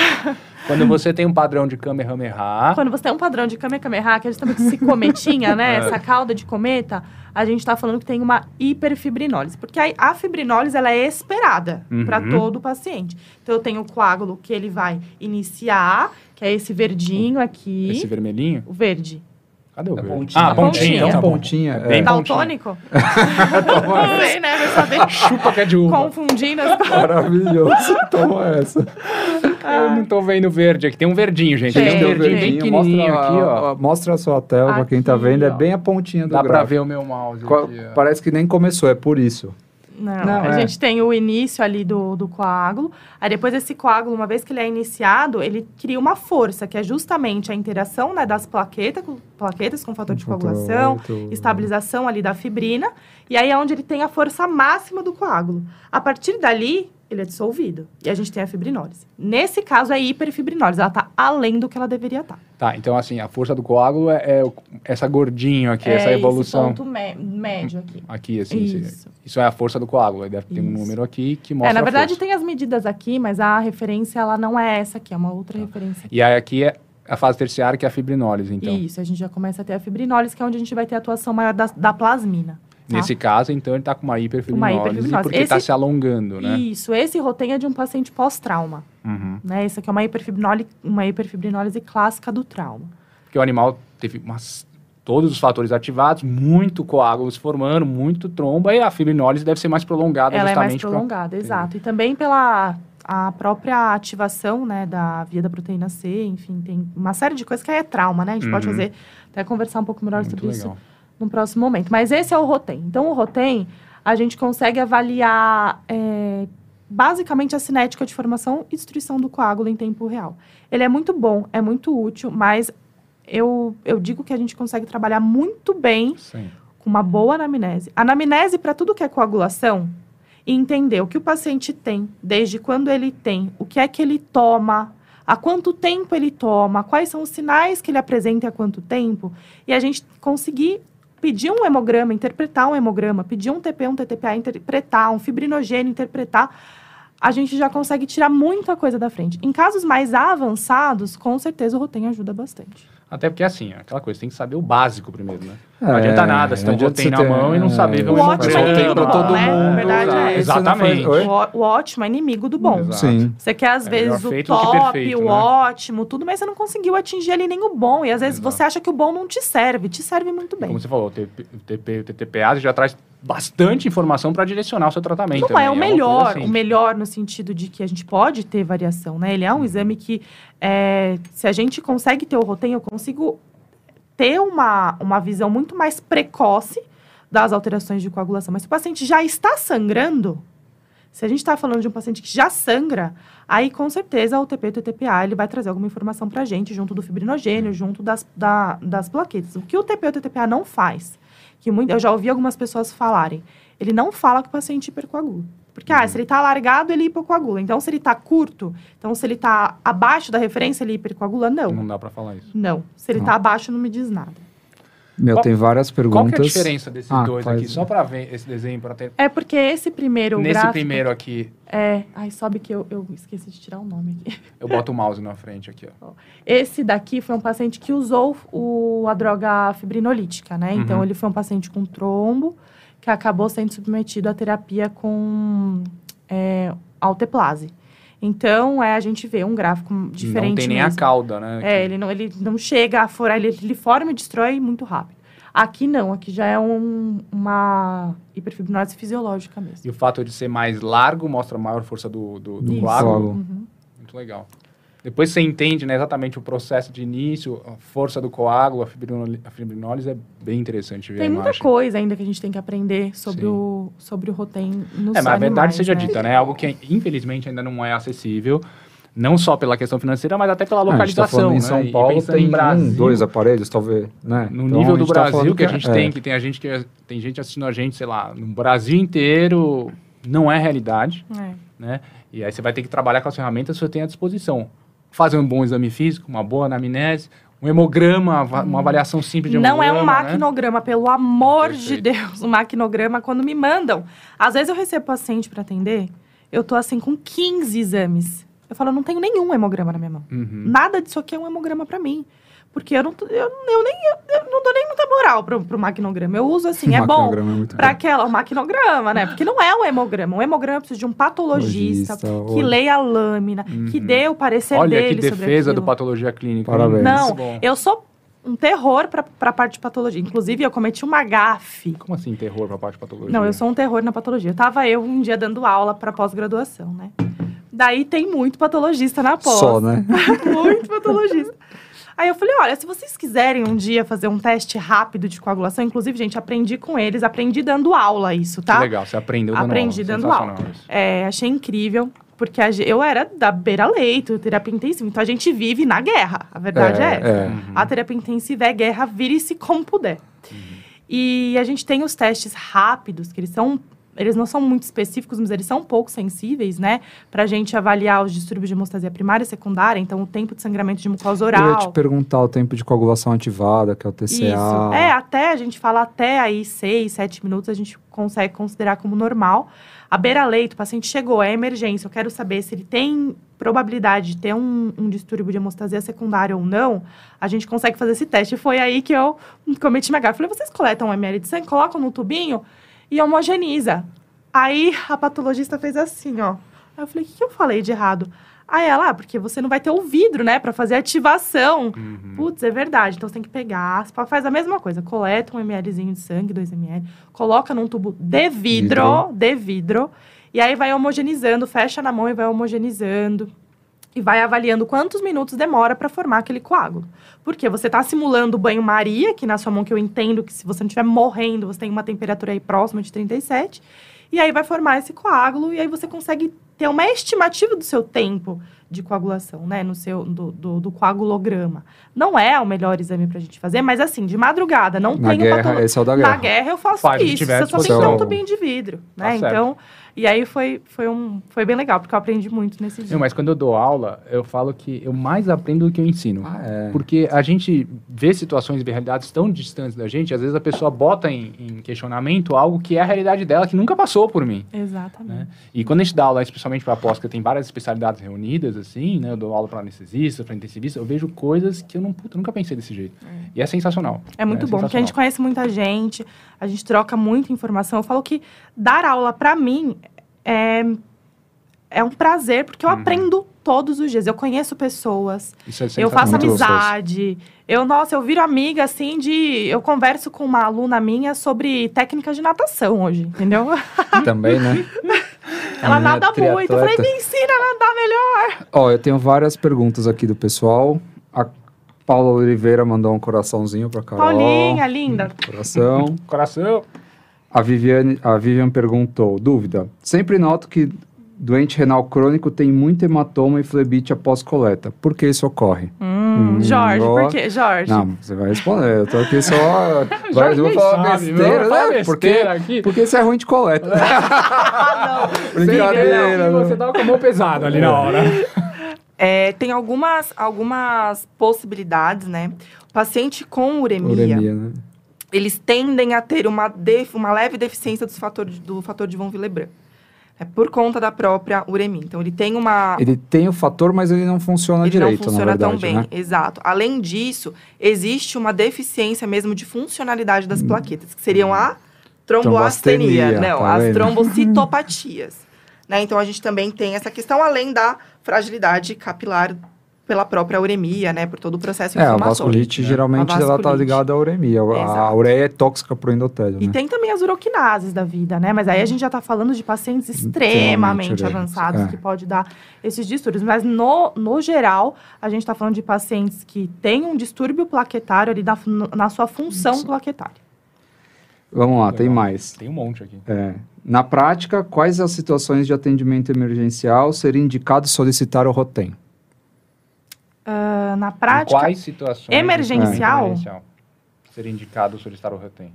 Quando você tem um padrão de Kamehameha... Quando você tem um padrão de Kamehameha, que é justamente esse cometinha, né? É. Essa cauda de cometa, a gente está falando que tem uma hiperfibrinólise. Porque a, a fibrinólise, ela é esperada uhum. para todo paciente. Então, eu tenho o coágulo que ele vai iniciar, que é esse verdinho aqui. Esse vermelhinho? O verde. Cadê o verde? Pontinha. Ah, pontinha. Então, pontinha. É. Bem Daltônico? Não sei, né? Vai saber. Chupa que é de uva. Confundindo as coisas. Maravilhoso. Toma essa. Ah. Eu não tô vendo verde aqui. Tem um verdinho, gente. Tem, tem um verdinho bem pequenininho mostra, aqui, ó. Mostra a sua tela aqui, pra quem tá vendo. É bem a pontinha do Dá gráfico. pra ver o meu mouse aqui, Parece que nem começou, é por isso. Não, não a é. gente tem o início ali do, do coágulo. Aí depois esse coágulo, uma vez que ele é iniciado, ele cria uma força, que é justamente a interação né, das plaquetas, plaquetas com fator de coagulação, estabilização ali da fibrina. E aí é onde ele tem a força máxima do coágulo. A partir dali, ele é dissolvido. E a gente tem a fibrinólise. Nesse caso, é hiperfibrinólise. Ela está além do que ela deveria estar. Tá. tá, então assim, a força do coágulo é, é essa gordinho aqui, é essa evolução. Ponto médio aqui. Aqui, assim. Isso. isso é a força do coágulo. Deve ter um número aqui que mostra É, na verdade tem as medidas aqui, mas a referência, ela não é essa aqui, é uma outra tá. referência. Aqui. E aí aqui é a fase terciária, que é a fibrinólise, então. Isso, a gente já começa a ter a fibrinólise, que é onde a gente vai ter a atuação maior da, da plasmina. Tá? Nesse caso, então, ele está com uma hiperfibrinose, uma hiperfibrinose. porque está se alongando, né? Isso, esse rotem é de um paciente pós-trauma. Uhum. Né? Isso aqui é uma hiperfibrinose, uma hiperfibrinose clássica do trauma. Porque o animal teve umas, todos os fatores ativados, muito coágulo se formando, muito tromba, e a fibrinólise deve ser mais prolongada Ela justamente. é mais prolongada, pra... exato. E também pela a própria ativação, né, da via da proteína C, enfim, tem uma série de coisas que é trauma, né? A gente uhum. pode fazer, até conversar um pouco melhor muito sobre legal. isso no próximo momento. Mas esse é o ROTEM. Então, o ROTEM, a gente consegue avaliar é, basicamente a cinética de formação e destruição do coágulo em tempo real. Ele é muito bom, é muito útil, mas eu, eu digo que a gente consegue trabalhar muito bem Sim. com uma boa anamnese. Anamnese para tudo que é coagulação, e entender o que o paciente tem, desde quando ele tem, o que é que ele toma, há quanto tempo ele toma, quais são os sinais que ele apresenta há quanto tempo, e a gente conseguir pedir um hemograma, interpretar um hemograma, pedir um TP, um TTPA, interpretar, um fibrinogênio, interpretar, a gente já consegue tirar muita coisa da frente. Em casos mais avançados, com certeza o Rotem ajuda bastante. Até porque, assim, aquela coisa, tem que saber o básico primeiro, né? É, não adianta nada se tem um Rotem na mão e não saber ver o ótimo é inimigo do bom, né? A verdade é Exatamente. O, o, ótimo é inimigo do bom. Exato. Sim. Você quer, às é vezes, o top, perfeito, o né? ótimo, tudo, mas você não conseguiu atingir ali nem o bom. E, às vezes, Exato. você acha que o bom não te serve. Te serve muito bem. Como você falou, o TP, o TTPA já traz bastante informação para direcionar o seu tratamento. Não é o é melhor, assim. o melhor no sentido de que a gente pode ter variação, né? Ele é um uhum. exame que, é, se a gente consegue ter o rotem, eu consigo ter uma, uma visão muito mais precoce das alterações de coagulação. Mas se o paciente já está sangrando, se a gente está falando de um paciente que já sangra, aí com certeza o TP e o TTPA ele vai trazer alguma informação para a gente, junto do fibrinogênio, junto das, da, das plaquetas. O que o TP e o TTPA não faz, que muito, eu já ouvi algumas pessoas falarem, ele não fala que o paciente hipercoagula. Porque, ah, se ele está alargado, ele hipocoagula. Então, se ele está curto, então se ele está abaixo da referência, ele hipercoagula? Não. Não dá para falar isso. Não. Se ele está abaixo, não me diz nada. Meu, qual, tem várias perguntas. Qual que é a diferença desses ah, dois aqui? Só para ver esse desenho, para ter... É porque esse primeiro Nesse gráfico, primeiro aqui... É, ai, sobe que eu, eu esqueci de tirar o nome aqui. Eu boto o mouse na frente aqui, ó. Esse daqui foi um paciente que usou o, a droga fibrinolítica, né? Uhum. Então, ele foi um paciente com trombo, que acabou sendo submetido à terapia com é, alteplase. Então, é, a gente vê um gráfico diferente. Não tem nem mesmo. a cauda, né? É, ele não, ele não chega a furar, ele, ele forma e destrói muito rápido. Aqui não, aqui já é um, uma hiperfibrinose fisiológica mesmo. E o fato de ser mais largo mostra maior força do, do, do coágulo. Uhum. Muito legal. Depois você entende né, exatamente o processo de início, a força do coágulo, a fibrinólise, a fibrinólise é bem interessante ver Tem muita coisa ainda que a gente tem que aprender sobre, o, sobre o Rotem nos É, mas a verdade seja né? dita, né? É algo que infelizmente ainda não é acessível. Não só pela questão financeira, mas até pela localização. Ah, em São né? Paulo tem Brasil, um, dois aparelhos, talvez, né? No então, nível do tá Brasil que a gente é. tem, que tem a gente que tem gente assistindo a gente, sei lá, no Brasil inteiro, não é realidade, é. né? E aí você vai ter que trabalhar com as ferramentas que você tem à disposição fazer um bom exame físico, uma boa anamnese, um hemograma, uma hum. avaliação simples de Não é um né? maquinograma, né? pelo amor Perfeito. de Deus. Um maquinograma, quando me mandam. Às vezes eu recebo paciente para atender, eu tô assim com 15 exames. Eu falo, não tenho nenhum hemograma na minha mão. Uhum. Nada disso aqui é um hemograma para mim. Porque eu não, eu, eu nem, eu não dou nem muita moral pro, pro maquinograma. Eu uso assim, é bom é para aquela, o maquinograma, né? Porque não é um hemograma. Um hemograma precisa de um patologista Logista, que leia a lâmina, uhum. que dê o parecer Olha dele que defesa do patologia clínica. Parabéns. Não, eu sou um terror para a parte de patologia. Inclusive, eu cometi uma gafe. Como assim, terror para a parte de patologia? Não, eu sou um terror na patologia. Tava eu um dia dando aula para pós-graduação, né? Daí tem muito patologista na pós. Só, né? muito patologista. Aí eu falei, olha, se vocês quiserem um dia fazer um teste rápido de coagulação, inclusive, gente, aprendi com eles, aprendi dando aula isso, tá? Que legal, você aprendeu dando aprendi aula. Aprendi dando aula. É, achei incrível. Porque eu era da beira-leito, terapia intensiva. Então a gente vive na guerra. A verdade é, é essa. É. Uhum. A terapia intensiva é guerra, vire-se como puder. Uhum. E a gente tem os testes rápidos, que eles são eles não são muito específicos, mas eles são um pouco sensíveis, né? Para a gente avaliar os distúrbios de hemostasia primária e secundária, então o tempo de sangramento de mucosa oral. Eu ia te perguntar o tempo de coagulação ativada, que é o TCA. Isso. É, até a gente fala até aí seis, sete minutos, a gente consegue considerar como normal. A beira-leito, o paciente chegou, é emergência, eu quero saber se ele tem probabilidade de ter um, um distúrbio de hemostasia secundária ou não, a gente consegue fazer esse teste. E foi aí que eu cometi minha gafa. Falei, vocês coletam um ml de sangue, colocam no tubinho e homogeniza. Aí a patologista fez assim, ó. Aí eu falei, o que, que eu falei de errado? Aí ela, ah, porque você não vai ter o vidro, né, para fazer ativação. Uhum. Putz, é verdade. Então você tem que pegar, faz a mesma coisa, coleta um mlzinho de sangue, 2 ml, coloca num tubo de vidro, vidro, de vidro, e aí vai homogenizando, fecha na mão e vai homogenizando e vai avaliando quantos minutos demora para formar aquele coágulo. Porque você está simulando o banho-maria, que na sua mão que eu entendo que se você não estiver morrendo, você tem uma temperatura aí próxima de 37, e aí vai formar esse coágulo e aí você consegue ter uma estimativa do seu tempo de coagulação, né, no seu do, do, do coagulograma. Não é o melhor exame para a gente fazer, mas assim, de madrugada, não na guerra, patolo... esse é o da guerra. Na guerra eu faço Faz, isso, você só tem um tubinho de vidro, né? Tá então, e aí foi, foi, um, foi bem legal, porque eu aprendi muito nesse dia. Não, mas quando eu dou aula, eu falo que eu mais aprendo do que eu ensino. Ah, é. Porque a gente vê situações e realidades tão distantes da gente, às vezes a pessoa bota em, em questionamento algo que é a realidade dela, que nunca passou por mim. Exatamente. Né? E quando a gente dá aula, especialmente para pós, que tem várias especialidades reunidas, assim, né? Eu dou aula para anestesista, para intensivista, eu vejo coisas que eu, não, puta, nunca pensei desse jeito. É. E é sensacional. É muito né? bom, porque a gente conhece muita gente, a gente troca muita informação. Eu falo que dar aula para mim é, é um prazer, porque eu uhum. aprendo todos os dias. Eu conheço pessoas, é eu faço amizade. Eu, nossa, eu viro amiga, assim, de... Eu converso com uma aluna minha sobre técnicas de natação hoje, entendeu? Também, né? Ela nada muito. Eu falei, me ensina a nadar melhor. Ó, eu tenho várias perguntas aqui do pessoal. A Paula Oliveira mandou um coraçãozinho pra Carol. Paulinha, linda. Coração. Coração. A Viviane, a Vivian perguntou, dúvida. Sempre noto que doente renal crônico tem muito hematoma e flebite após coleta. Por que isso ocorre? Hum, hum, Jorge, por que? Jorge. Não, você vai responder. Eu tô aqui só. vai, eu vou falar sabe, besteira, né? Porque, aqui. porque isso é ruim de coleta. ah, não. Brincadeira. Você tava com a mão pesada ali na hora. É, tem algumas, algumas possibilidades, né? O paciente com uremia. Uremia, né? eles tendem a ter uma, def, uma leve deficiência do fator, do fator de von Willebrand. É por conta da própria uremia. Então, ele tem uma... Ele tem o fator, mas ele não funciona ele direito, não funciona verdade, tão bem, né? exato. Além disso, existe uma deficiência mesmo de funcionalidade das plaquetas, que seriam a tromboastenia, não, tá as vendo? trombocitopatias. né? Então, a gente também tem essa questão, além da fragilidade capilar pela própria uremia, né? Por todo o processo É, a inflamatório. vasculite né? geralmente A ela tá vasculite. ligada à uremia. A- A Exato. ureia é tóxica pro endotélio, E né? tem também as uroquinases da vida, né? Mas aí a gente já tá falando de pacientes extremamente avançados é. que pode dar esses distúrbios. Mas no, no geral, a gente tá falando de pacientes que têm um distúrbio plaquetário ali na, na sua função plaquetária. Vamos lá, tem Legal. mais. Tem um monte aqui. É. Na prática, quais as situações de atendimento emergencial seria indicado solicitar o ROTEM? Ah, na Em prática, quais situações emergencial? emergencial seria indicado solicitar o ROTEM?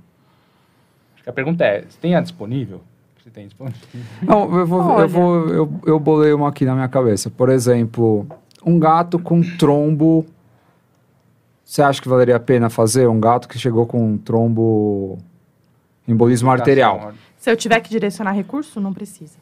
Acho que a pergunta é, você tem a disponível? Você tem disponível? Não, eu vou, Olha. eu vou, eu, eu bolei uma aqui na minha cabeça. Por exemplo, um gato com trombo. Você acha que valeria a pena fazer um gato que chegou com um trombo embolismo arterial? se eu tiver que direcionar recurso, não precisa.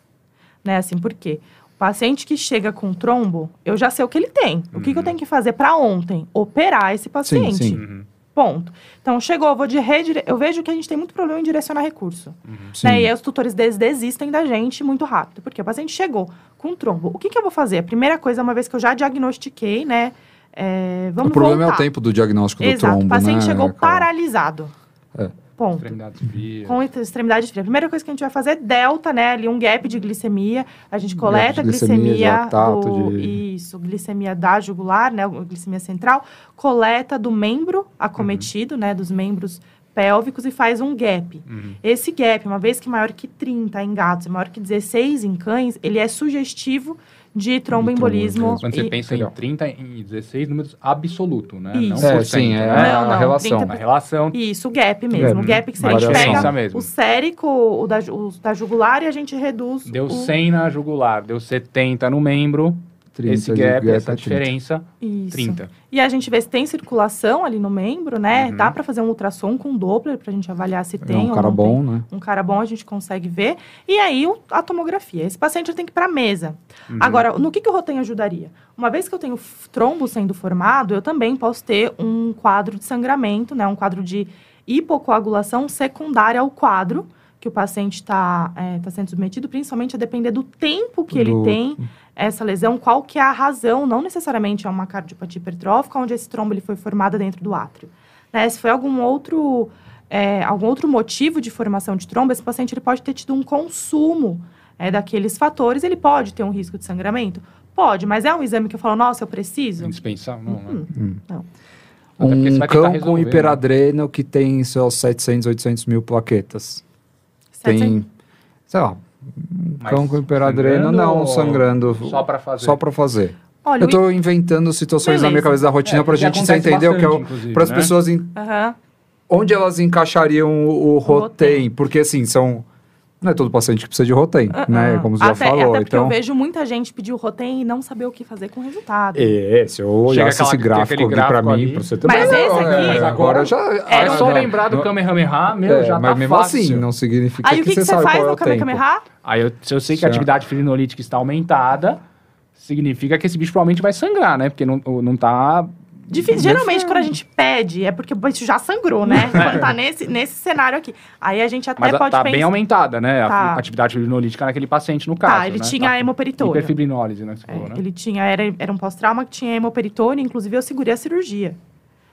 Né? Assim, por quê? O paciente que chega com trombo, eu já sei o que ele tem. O que, que eu tenho que fazer para ontem? Operar esse paciente. sim. Uhum, Ponto. Então, chegou, eu vou de redire... Eu vejo que a gente tem muito problema em direcionar recurso. Sim. Né? E aí os tutores des desistem da gente muito rápido. Porque o paciente chegou com trombo. O que, que eu vou fazer? A primeira coisa, uma vez que eu já diagnostiquei, né? é, vamos o problema voltar. é o tempo do diagnóstico do Exato. trombo, o paciente né, chegou Carol? paralisado. É. Ponto. Extremidades frias. Com extremidade fria. A primeira coisa que a gente vai fazer é delta, né? Ali um gap de glicemia. A gente coleta a de glicemia, glicemia, tato do... de- Isso, glicemia da jugular, né? a Glicemia central. Coleta do membro acometido, né? Dos membros pélvicos e faz um gap. Uhum. Esse gap, uma vez que maior que 30 em gatos e maior que 16 em cães, ele é sugestivo de tromboembolismo. Quando você e- pensa em 30 e 16 números absoluto, né? Isso. Não É, por sim, cento, é né? Não, não, a relação. 30 Uma relação Isso, o gap mesmo. É, o gap que se a gente pega mesmo. o sérico, o da, o da jugular e a gente reduz Deu o... 100 na jugular, deu 70 no membro. 30 esse gap, gap essa é 30. diferença, Isso. 30. E a gente vê se tem circulação ali no membro, né? Uhum. Dá para fazer um ultrassom com Doppler pra gente avaliar se É tem um ou cara não bom, tem. né? Um cara bom a gente consegue ver. E aí a tomografia. Esse paciente tem que ir para mesa. Uhum. Agora, no que, que o Rotem ajudaria? Uma vez que eu tenho trombo sendo formado, eu também posso ter um quadro de sangramento, né? Um quadro de hipocoagulação secundária ao quadro que o paciente está tá sendo submetido, principalmente a depender do tempo que ele Do- tem essa lesão, qual que é a razão, não necessariamente é uma cardiopatia hipertrófica, onde esse trombo ele foi formado dentro do átrio. Né? Se foi algum outro, é, algum outro motivo de formação de trombo, esse paciente ele pode ter tido um consumo é, daqueles fatores, ele pode ter um risco de sangramento? Pode, mas é um exame que eu falo, nossa, eu preciso? Indispensável, não, né? Hum, não. Um cão com né? hiperadreno que tem seus 700, 800 mil plaquetas. Tem, sei lá, um Mas cão com hiperadreno, não sangrando. Só pra fazer. Só pra fazer. Olha, Eu tô inventando situações na minha Beleza. cabeça da rotina É, pra porque gente entender o que é o, para as né? pessoas o... Aham. onde elas encaixariam o, o rotem, porque assim, são não é todo paciente que precisa de rotem, né? Ah, Como você até, já falou, Até porque então eu vejo muita gente pedir o Rotem e não saber o que fazer com o resultado. É, se eu olhasse esse gráfico aqui pra mim, pra você também. Mas esse aqui- é, Mas agora já. É um- só não, lembrar do Kamehameha, meu, é, já mas tá mesmo fácil. assim, não significa Aí o que, que, você você sabe faz qual é no o tempo. Kamehameha? Aí eu, se eu sei que a atividade filinolítica está aumentada, significa que esse bicho provavelmente vai sangrar, né? Porque não, não tá... Difícil. Geralmente, quando a gente pede, é porque o bicho já sangrou, né? Quando tá nesse, nesse cenário aqui. Aí a gente até Mas pode tá pensar. bem aumentada, né? A Tá. fi- atividade filinolítica naquele paciente, no caso, Tá, ele né? tinha Tá. hemoperitônio. Hiperfibrinólise, né? É, falou, né? Ele tinha, era, era um pós-trauma que tinha hemoperitônio, inclusive eu segurei a cirurgia.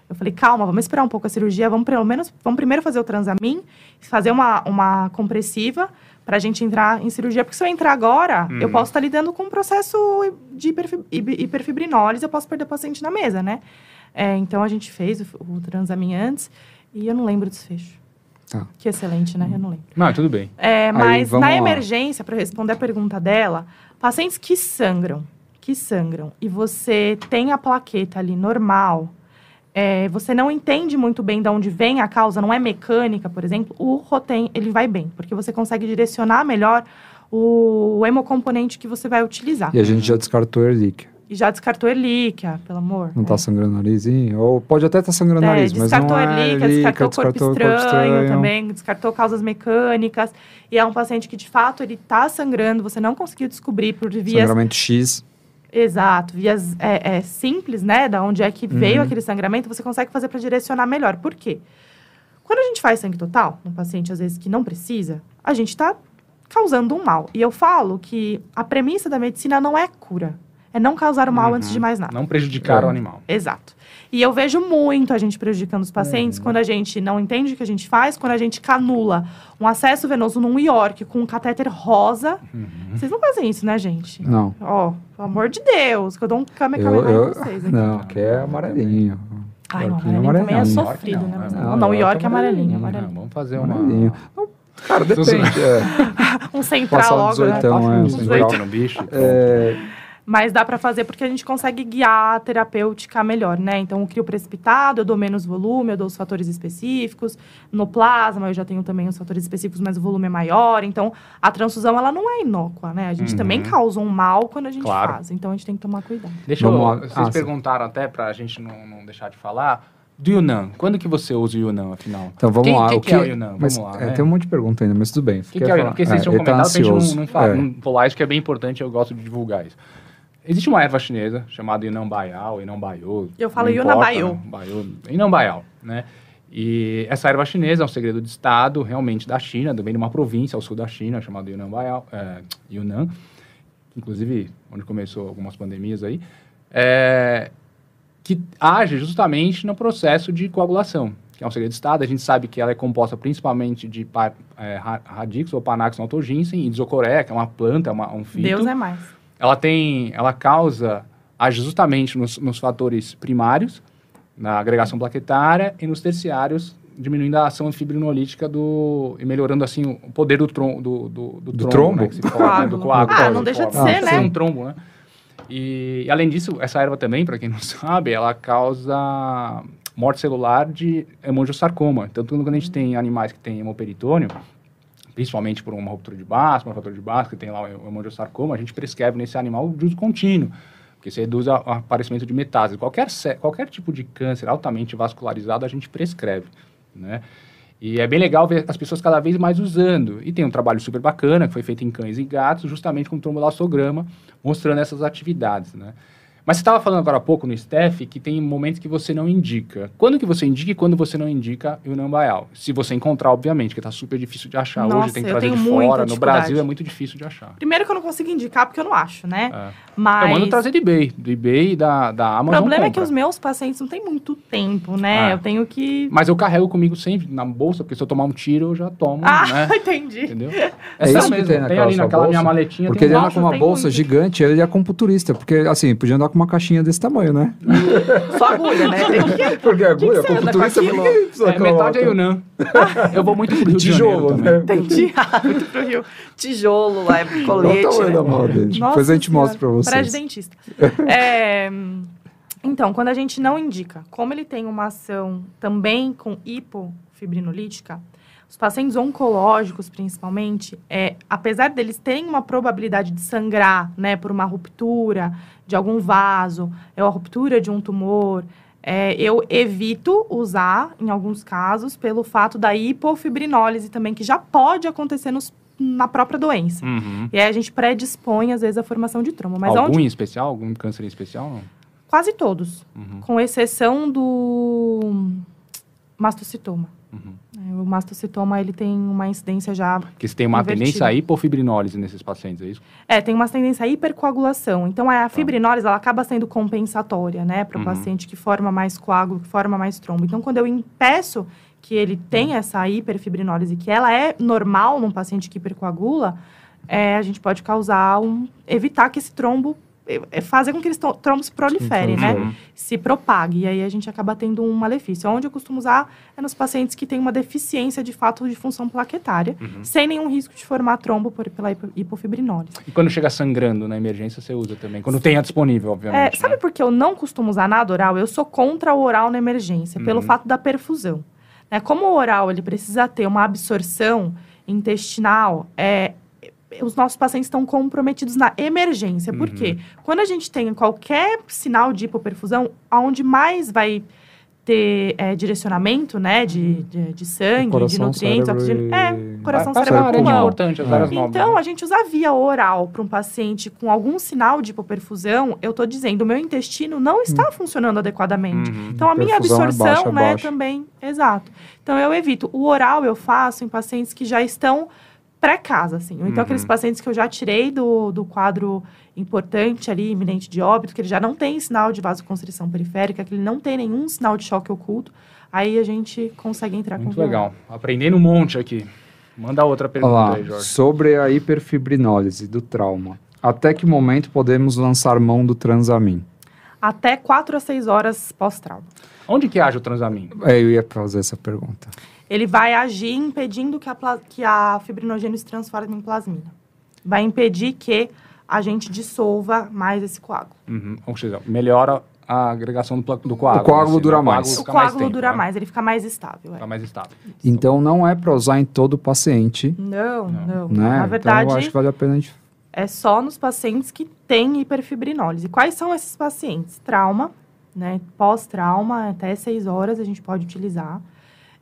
Eu falei, calma, vamos esperar um pouco a cirurgia, vamos pelo menos, vamos primeiro fazer o transamin, fazer uma, uma compressiva pra gente entrar em cirurgia, porque se eu entrar agora, Uhum. eu posso estar lidando com um processo de hiperfi- hiper- hiperfibrinólise, eu posso perder o paciente na mesa, né? É, então a gente fez o, o transamin antes e eu não lembro o desfecho. Tá. Que excelente, né? Eu não lembro. Não, tudo bem. É, mas vamos na lá. emergência, para responder a pergunta dela, pacientes que sangram, que sangram, e você tem a plaqueta ali normal, é, você não entende muito bem de onde vem a causa, não é mecânica, por exemplo, o Rotem, ele vai bem, porque você consegue direcionar melhor o hemocomponente que você vai utilizar. E a gente já descartou Erlic. e já descartou erlíquia, pelo amor. Não está é. sangrando o narizinho? Ou pode até estar tá sangrando o é, nariz, mas não é erlíquia, descartou, descartou corpo estranho, corpo estranho também, descartou causas mecânicas. E é um paciente que, de fato, ele está sangrando, você não conseguiu descobrir por vias... Sangramento X. Exato, vias é, é, simples, né? Da onde é que uhum. veio aquele sangramento, você consegue fazer para direcionar melhor. Por quê? Quando a gente faz sangue total, num paciente, às vezes, que não precisa, a gente está causando um mal. E eu falo que a premissa da medicina não é cura. É não causar o mal uhum. antes de mais nada. Não prejudicar é. o animal. Exato. E eu vejo muito a gente prejudicando os pacientes uhum. quando a gente não entende o que a gente faz, quando a gente canula um acesso venoso num York com um catéter rosa. Uhum. Vocês não fazem isso, né, gente? Não. Ó, pelo amor de Deus, que eu dou um kamehameha eu, em vocês aqui. Não, que é amarelinho. Ai, o amarelinho, amarelinho também é sofrido, não, né? Não, não, não o York é amarelinho, amarelinho. Vamos fazer uma... Amarelinho. Cara, depende. É. um central logo, né? É, um central no bicho. É... Mas dá para fazer porque a gente consegue guiar a terapêutica melhor, né? Então, o crio precipitado, eu dou menos volume, eu dou os fatores específicos. No plasma, eu já tenho também os fatores específicos, mas o volume é maior. Então, a transfusão, ela não é inócua, né? A gente uhum. também causa um mal quando a gente claro. faz. Então, a gente tem que tomar cuidado. Deixa eu... Vocês ah, perguntaram sim. até para a gente não, não deixar de falar do Yunnan. Quando que você usa o Yunnan, afinal? Então, vamos quem, lá. Quem o que, que é o Yunnan? Mas, vamos lá, é, né? Tem um monte de pergunta ainda, mas tudo bem. O que, que é o Yunnan? Porque vocês é, tinham comentado, tá a gente não, não, fala, é. não falar isso, que é bem importante, eu gosto de divulgar isso. Existe uma erva chinesa chamada Yunnan Baiao, Yunnan Baiô. Eu falo Yunnan Baiô. Yunnan Baiao, né? E essa erva chinesa é um segredo de Estado, realmente da China, vem de uma província ao sul da China, chamada Yunnan é, Yunnan, inclusive onde começou algumas pandemias aí. É, que age justamente no processo de coagulação, que é um segredo de estado. A gente sabe que ela é composta principalmente de é, radix ou panax autoginseng e desocoreia, que é uma planta, uma, um fito. Deus é mais. Ela tem, ela causa, age justamente nos, nos fatores primários, na agregação plaquetária e nos terciários, diminuindo a ação fibrinolítica do e melhorando assim o poder do, trom, do, do, do, do trombo, né, fala, né, do coágulo. Ah, não deixa de ser, né? um trombo, né? E, e, além disso, essa erva também, para quem não sabe, ela causa morte celular de hemangiosarcoma. Então, quando a gente tem animais que têm hemoperitônio, principalmente por uma ruptura de base, uma fator de base, que tem lá o hemangiosarcoma, a gente prescreve nesse animal de uso contínuo, porque isso reduz o aparecimento de metástase. Qualquer, qualquer tipo de câncer altamente vascularizado, a gente prescreve, né? E é bem legal ver as pessoas cada vez mais usando. E tem um trabalho super bacana que foi feito em cães e gatos, justamente com trombolastograma, mostrando essas atividades, né? Mas você estava falando agora há pouco no STEF que tem momentos que você não indica. Quando que você indica e quando você não indica o Nambaial? Se você encontrar, obviamente, que está super difícil de achar Nossa, hoje, tem que trazer de fora. No Brasil é muito difícil de achar. Primeiro que eu não consigo indicar porque eu não acho, né? É. Mas... Eu mando trazer do eBay, do eBay e da, da Amazon. O problema compra. é que os meus pacientes não têm muito tempo, né? É. Eu tenho que... Mas eu carrego comigo sempre na bolsa, porque se eu tomar um tiro, eu já tomo, ah, né? entendi. Entendeu? É, é isso mesmo. Tem, tem ali naquela bolsa, minha maletinha. Porque ele anda com uma bolsa muito. gigante, ele é computurista. Porque, assim, podia andar com uma caixinha desse tamanho né? Só agulha, né? Que... Porque agulha, que que é, Metade é Yunnan. Eu vou muito pro Rio Tijolo, de Janeiro né? Entendi. muito pro Rio. Tijolo, é colete. Olha o tamanho né? da. Depois a gente mostra pra vocês. Prédio dentista. é... Então, quando a gente não indica, como ele tem uma ação também com hipofibrinolítica, os pacientes oncológicos, principalmente, é, apesar deles terem uma probabilidade de sangrar, né, por uma ruptura de algum vaso, é a ruptura de um tumor, é, eu evito usar, em alguns casos, pelo fato da hipofibrinólise também, que já pode acontecer nos, na própria doença. Uhum. E aí a gente predispõe, às vezes, a formação de trauma. Mas Algum onde... em especial? Algum câncer em especial? Não? Quase todos, uhum. com exceção do mastocitoma. Uhum. É, o mastocitoma, ele tem uma incidência já Que você tem uma invertida. tendência a hipofibrinólise nesses pacientes, é isso? É, tem uma tendência a hipercoagulação. Então, a tá. fibrinólise, ela acaba sendo compensatória, né? Para o uhum. paciente que forma mais coágulo, que forma mais trombo. Então, quando eu impeço que ele tenha uhum. essa hiperfibrinólise, que ela é normal num paciente que hipercoagula, é, a gente pode causar um... Evitar que esse trombo é, é fazer com que eles trombos proliferem, né? Uhum. Se propague. E aí a gente acaba tendo um malefício. Onde eu costumo usar é nos pacientes que têm uma deficiência de fato de função plaquetária, uhum. sem nenhum risco de formar trombo por, pela hipofibrinólise. E quando chega sangrando na emergência, você usa também? Quando tenha disponível, obviamente. É, sabe né? por que eu não costumo usar nada oral? Eu sou contra o oral na emergência, uhum. pelo fato da perfusão. Né? Como o oral ele precisa ter uma absorção intestinal, é, os nossos pacientes estão comprometidos na emergência. Por uhum. quê? Quando a gente tem qualquer sinal de hipoperfusão, aonde mais vai ter é, direcionamento, né, de, de, de sangue, de nutrientes, oxigênio. É, coração cerebral é importante, as áreas Então, a gente usa via oral para um paciente com algum sinal de hipoperfusão, eu estou dizendo, o meu intestino não está hum. funcionando adequadamente. Uhum. Então, a minha absorção, é baixa, né, baixa. também, exato. Então, eu evito. O oral eu faço em pacientes que já estão pré-casa, assim. Então, uhum. aqueles pacientes que eu já tirei do, do quadro importante ali, iminente de óbito, que ele já não tem sinal de vasoconstrição periférica, que ele não tem nenhum sinal de choque oculto, aí a gente consegue entrar Muito com Muito legal. Aprendendo um monte aqui. Manda outra pergunta Olá, aí, Jorge. Sobre a hiperfibrinólise do trauma. Até que momento podemos lançar mão do transamin? Até 4 a 6 horas pós-trauma. Onde que age o transamin? É, eu ia fazer essa pergunta ele vai agir impedindo que a, que a fibrinogênio se transforme em plasmina. Vai impedir que a gente dissolva mais esse coágulo. Uhum. Ou seja, melhora a agregação do, do coágulo. O coágulo assim, dura mais. O coágulo, mais tempo, dura né? mais, ele fica mais estável. Fica é. mais estável. Então não é para usar em todo paciente. Não, não. não. Né? Na verdade, então, eu acho que vale a pena a gente... é só nos pacientes que têm hiperfibrinólise. Quais são esses pacientes? Trauma, né? Pós-trauma, até seis horas a gente pode utilizar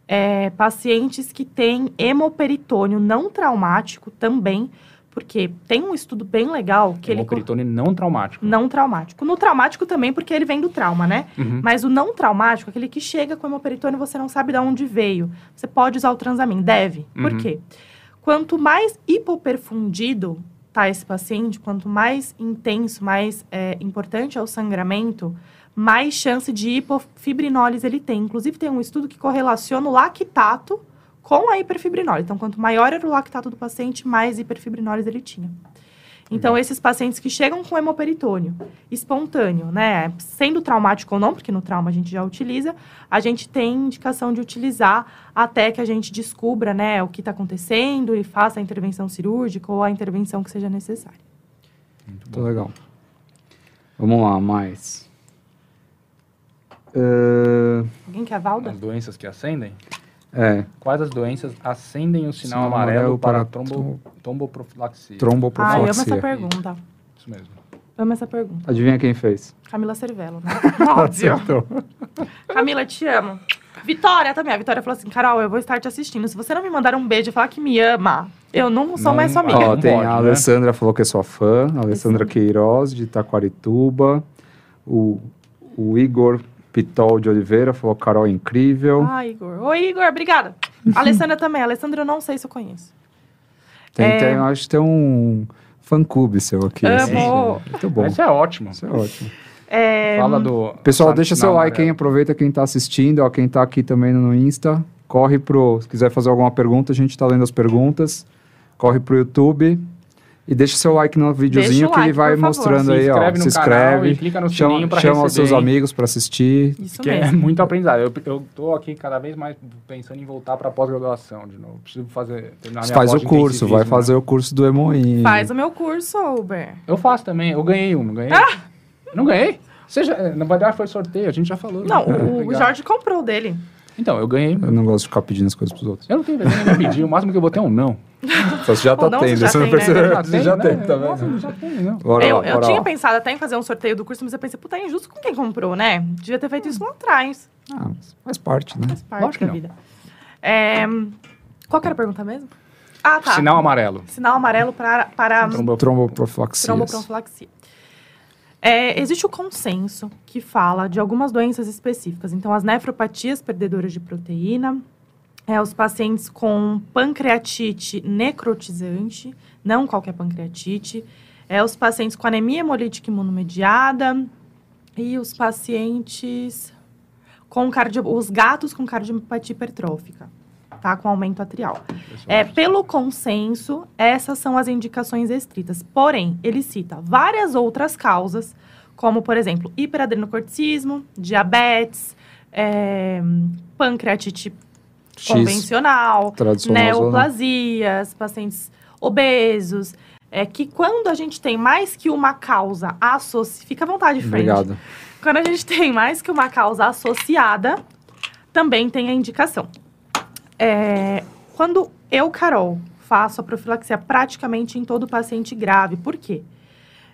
é, pacientes que têm hemoperitônio não traumático também, porque tem um estudo bem legal que hemoperitônio ele... não traumático. Não traumático. No traumático também, porque ele vem do trauma, né? Uhum. Mas o não traumático, aquele que chega com hemoperitônio você não sabe de onde veio. Você pode usar o transamin, deve. Uhum. Por quê? Quanto mais hipoperfundido tá esse paciente, quanto mais intenso, mais é, importante é o sangramento, mais chance de hipofibrinólise ele tem. Inclusive, tem um estudo que correlaciona o lactato com a hiperfibrinólise. Então, quanto maior era o lactato do paciente, mais hiperfibrinólise ele tinha. Então, uhum. esses pacientes que chegam com hemoperitônio espontâneo, né, sendo traumático ou não, porque no trauma a gente já utiliza, a gente tem indicação de utilizar até que a gente descubra, né, o que está acontecendo e faça a intervenção cirúrgica ou a intervenção que seja necessária. Muito legal. Vamos lá, mais. Uh... Alguém quer a Valda? As doenças que acendem? É. Quais as doenças acendem o sinal, sinal amarelo, amarelo, para, para trombo, tromboprofilaxia? Tromboprofilaxia. Ah, eu amo essa pergunta. Isso mesmo. Amo essa pergunta. Adivinha quem fez? Camila Cervelo, né? Óbvio. Camila, te amo. Vitória também. A Vitória falou assim, Carol, eu vou estar te assistindo. Se você não me mandar um beijo e falar que me ama, eu não sou não, mais sua amiga. Ó, tem pode, a né? Alessandra falou que é sua fã. A Alessandra Queiroz, de Itaquarituba. O, o Igor Pitol de Oliveira falou Carol é incrível. Ah, Igor. Oi, Igor, obrigada. Alessandra também. Alessandra eu não sei se eu conheço. Tem, é... tem, acho que tem um fã-clube seu aqui. Amo. Assim, muito bom. Isso é ótimo. Isso é ótimo. É... Fala do... Pessoal, deixa seu like, hein? Aproveita quem está assistindo, ó, quem está aqui também no Insta. Corre pro... Se quiser fazer alguma pergunta, a gente está lendo as perguntas. Corre pro YouTube e deixa seu like no videozinho que like, ele vai mostrando aí, ó. Se inscreve, clica no chama, pra chama os seus amigos para assistir. Isso que é mesmo. é muito aprendizado. Eu, eu tô aqui cada vez mais pensando em voltar para pós-graduação de novo. Preciso fazer faz o curso, vai fazer né? o curso do Emoim. Faz o meu curso, Uber. Eu faço também. Eu ganhei um, não ganhei? Ah! Não ganhei? Seja, na verdade foi sorteio, a gente já falou. Não, né? o, o Jorge comprou dele. Então, eu ganhei. Eu não gosto de ficar pedindo as coisas pros outros. Eu não tenho vergonha de pedir. O máximo que eu botei é um não. Só você já tá não, tendo. Você, já não percebeu. Né? Você já tem, tá? Já. Bora eu, eu tinha lá. pensado até em fazer um sorteio do curso, mas eu pensei, puta, é injusto com quem comprou, né? Devia ter feito isso lá atrás. Ah, faz parte, né? Faz parte Lógico da vida. É, qual que era a pergunta mesmo? Ah, tá. Sinal amarelo. Sinal amarelo para... para tromboprofilaxia. Tromboprofilaxia. É, existe o consenso que fala de algumas doenças específicas. Então, as nefropatias perdedoras de proteína, é, os pacientes com pancreatite necrotizante, não qualquer pancreatite, é, os pacientes com anemia hemolítica imunomediada e os pacientes com cardio, os gatos com cardiopatia hipertrófica tá? Com aumento atrial. É, pelo consenso, essas são as indicações estritas. Porém, ele cita várias outras causas, como, por exemplo, hiperadrenocorticismo, diabetes, é, pancreatite X, convencional, neoplasias, pacientes obesos. É que quando a gente tem mais que uma causa associada. Fica à vontade, frente. Obrigado. Quando a gente tem mais que uma causa associada, também tem a indicação. É, quando eu, Carol, faço a profilaxia praticamente em todo paciente grave. Por quê?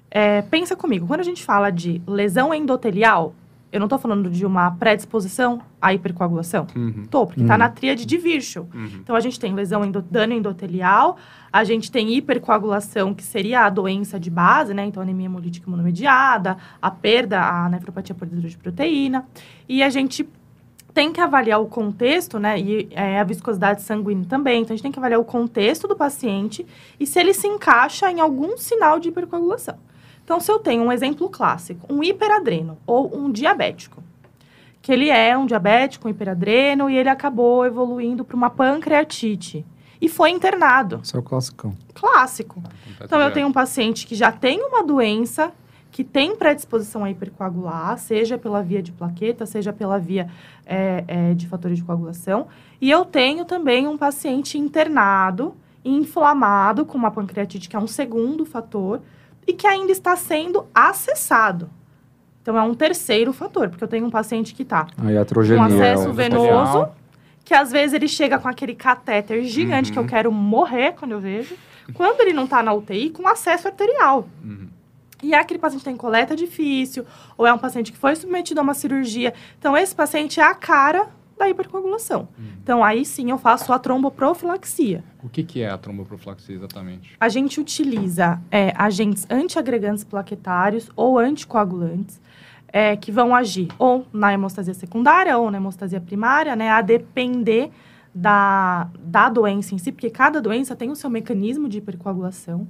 É, pensa comigo, quando a gente fala de lesão endotelial, eu não estou falando de uma predisposição à hipercoagulação. Uhum. Tô, porque está uhum. na tríade de Virchow. Uhum. Então, a gente tem lesão, endo, dano endotelial, a gente tem hipercoagulação, que seria a doença de base, né? Então, anemia hemolítica imunomediada, a perda, a nefropatia por de proteína. E a gente tem que avaliar o contexto, né? E é, a viscosidade sanguínea também. Então, a gente tem que avaliar o contexto do paciente e se ele se encaixa em algum sinal de hipercoagulação. Então, se eu tenho um exemplo clássico, um hiperadreno ou um diabético, que ele é um diabético, um hiperadreno, e ele acabou evoluindo para uma pancreatite e foi internado. Isso é o clássico. Clássico. Ah, então, eu tenho um paciente que já tem uma doença que tem predisposição a hipercoagular, seja pela via de plaqueta, seja pela via é, é, de fatores de coagulação. E eu tenho também um paciente internado, inflamado, com uma pancreatite, que é um segundo fator, e que ainda está sendo acessado. Então, é um terceiro fator, porque eu tenho um paciente que está com acesso é venoso, que às vezes ele chega com aquele catéter gigante uhum. que eu uhum. quero morrer quando eu vejo, quando ele não está na UTI, com acesso arterial. Uhum. E é aquele paciente tem coleta difícil, ou é um paciente que foi submetido a uma cirurgia. Então, esse paciente é a cara da hipercoagulação. Uhum. Então, aí sim eu faço a tromboprofilaxia. O que, que é a tromboprofilaxia exatamente? A gente utiliza é, agentes antiagregantes plaquetários ou anticoagulantes é, que vão agir ou na hemostasia secundária ou na hemostasia primária, né, a depender da, da doença em si, porque cada doença tem o seu mecanismo de hipercoagulação.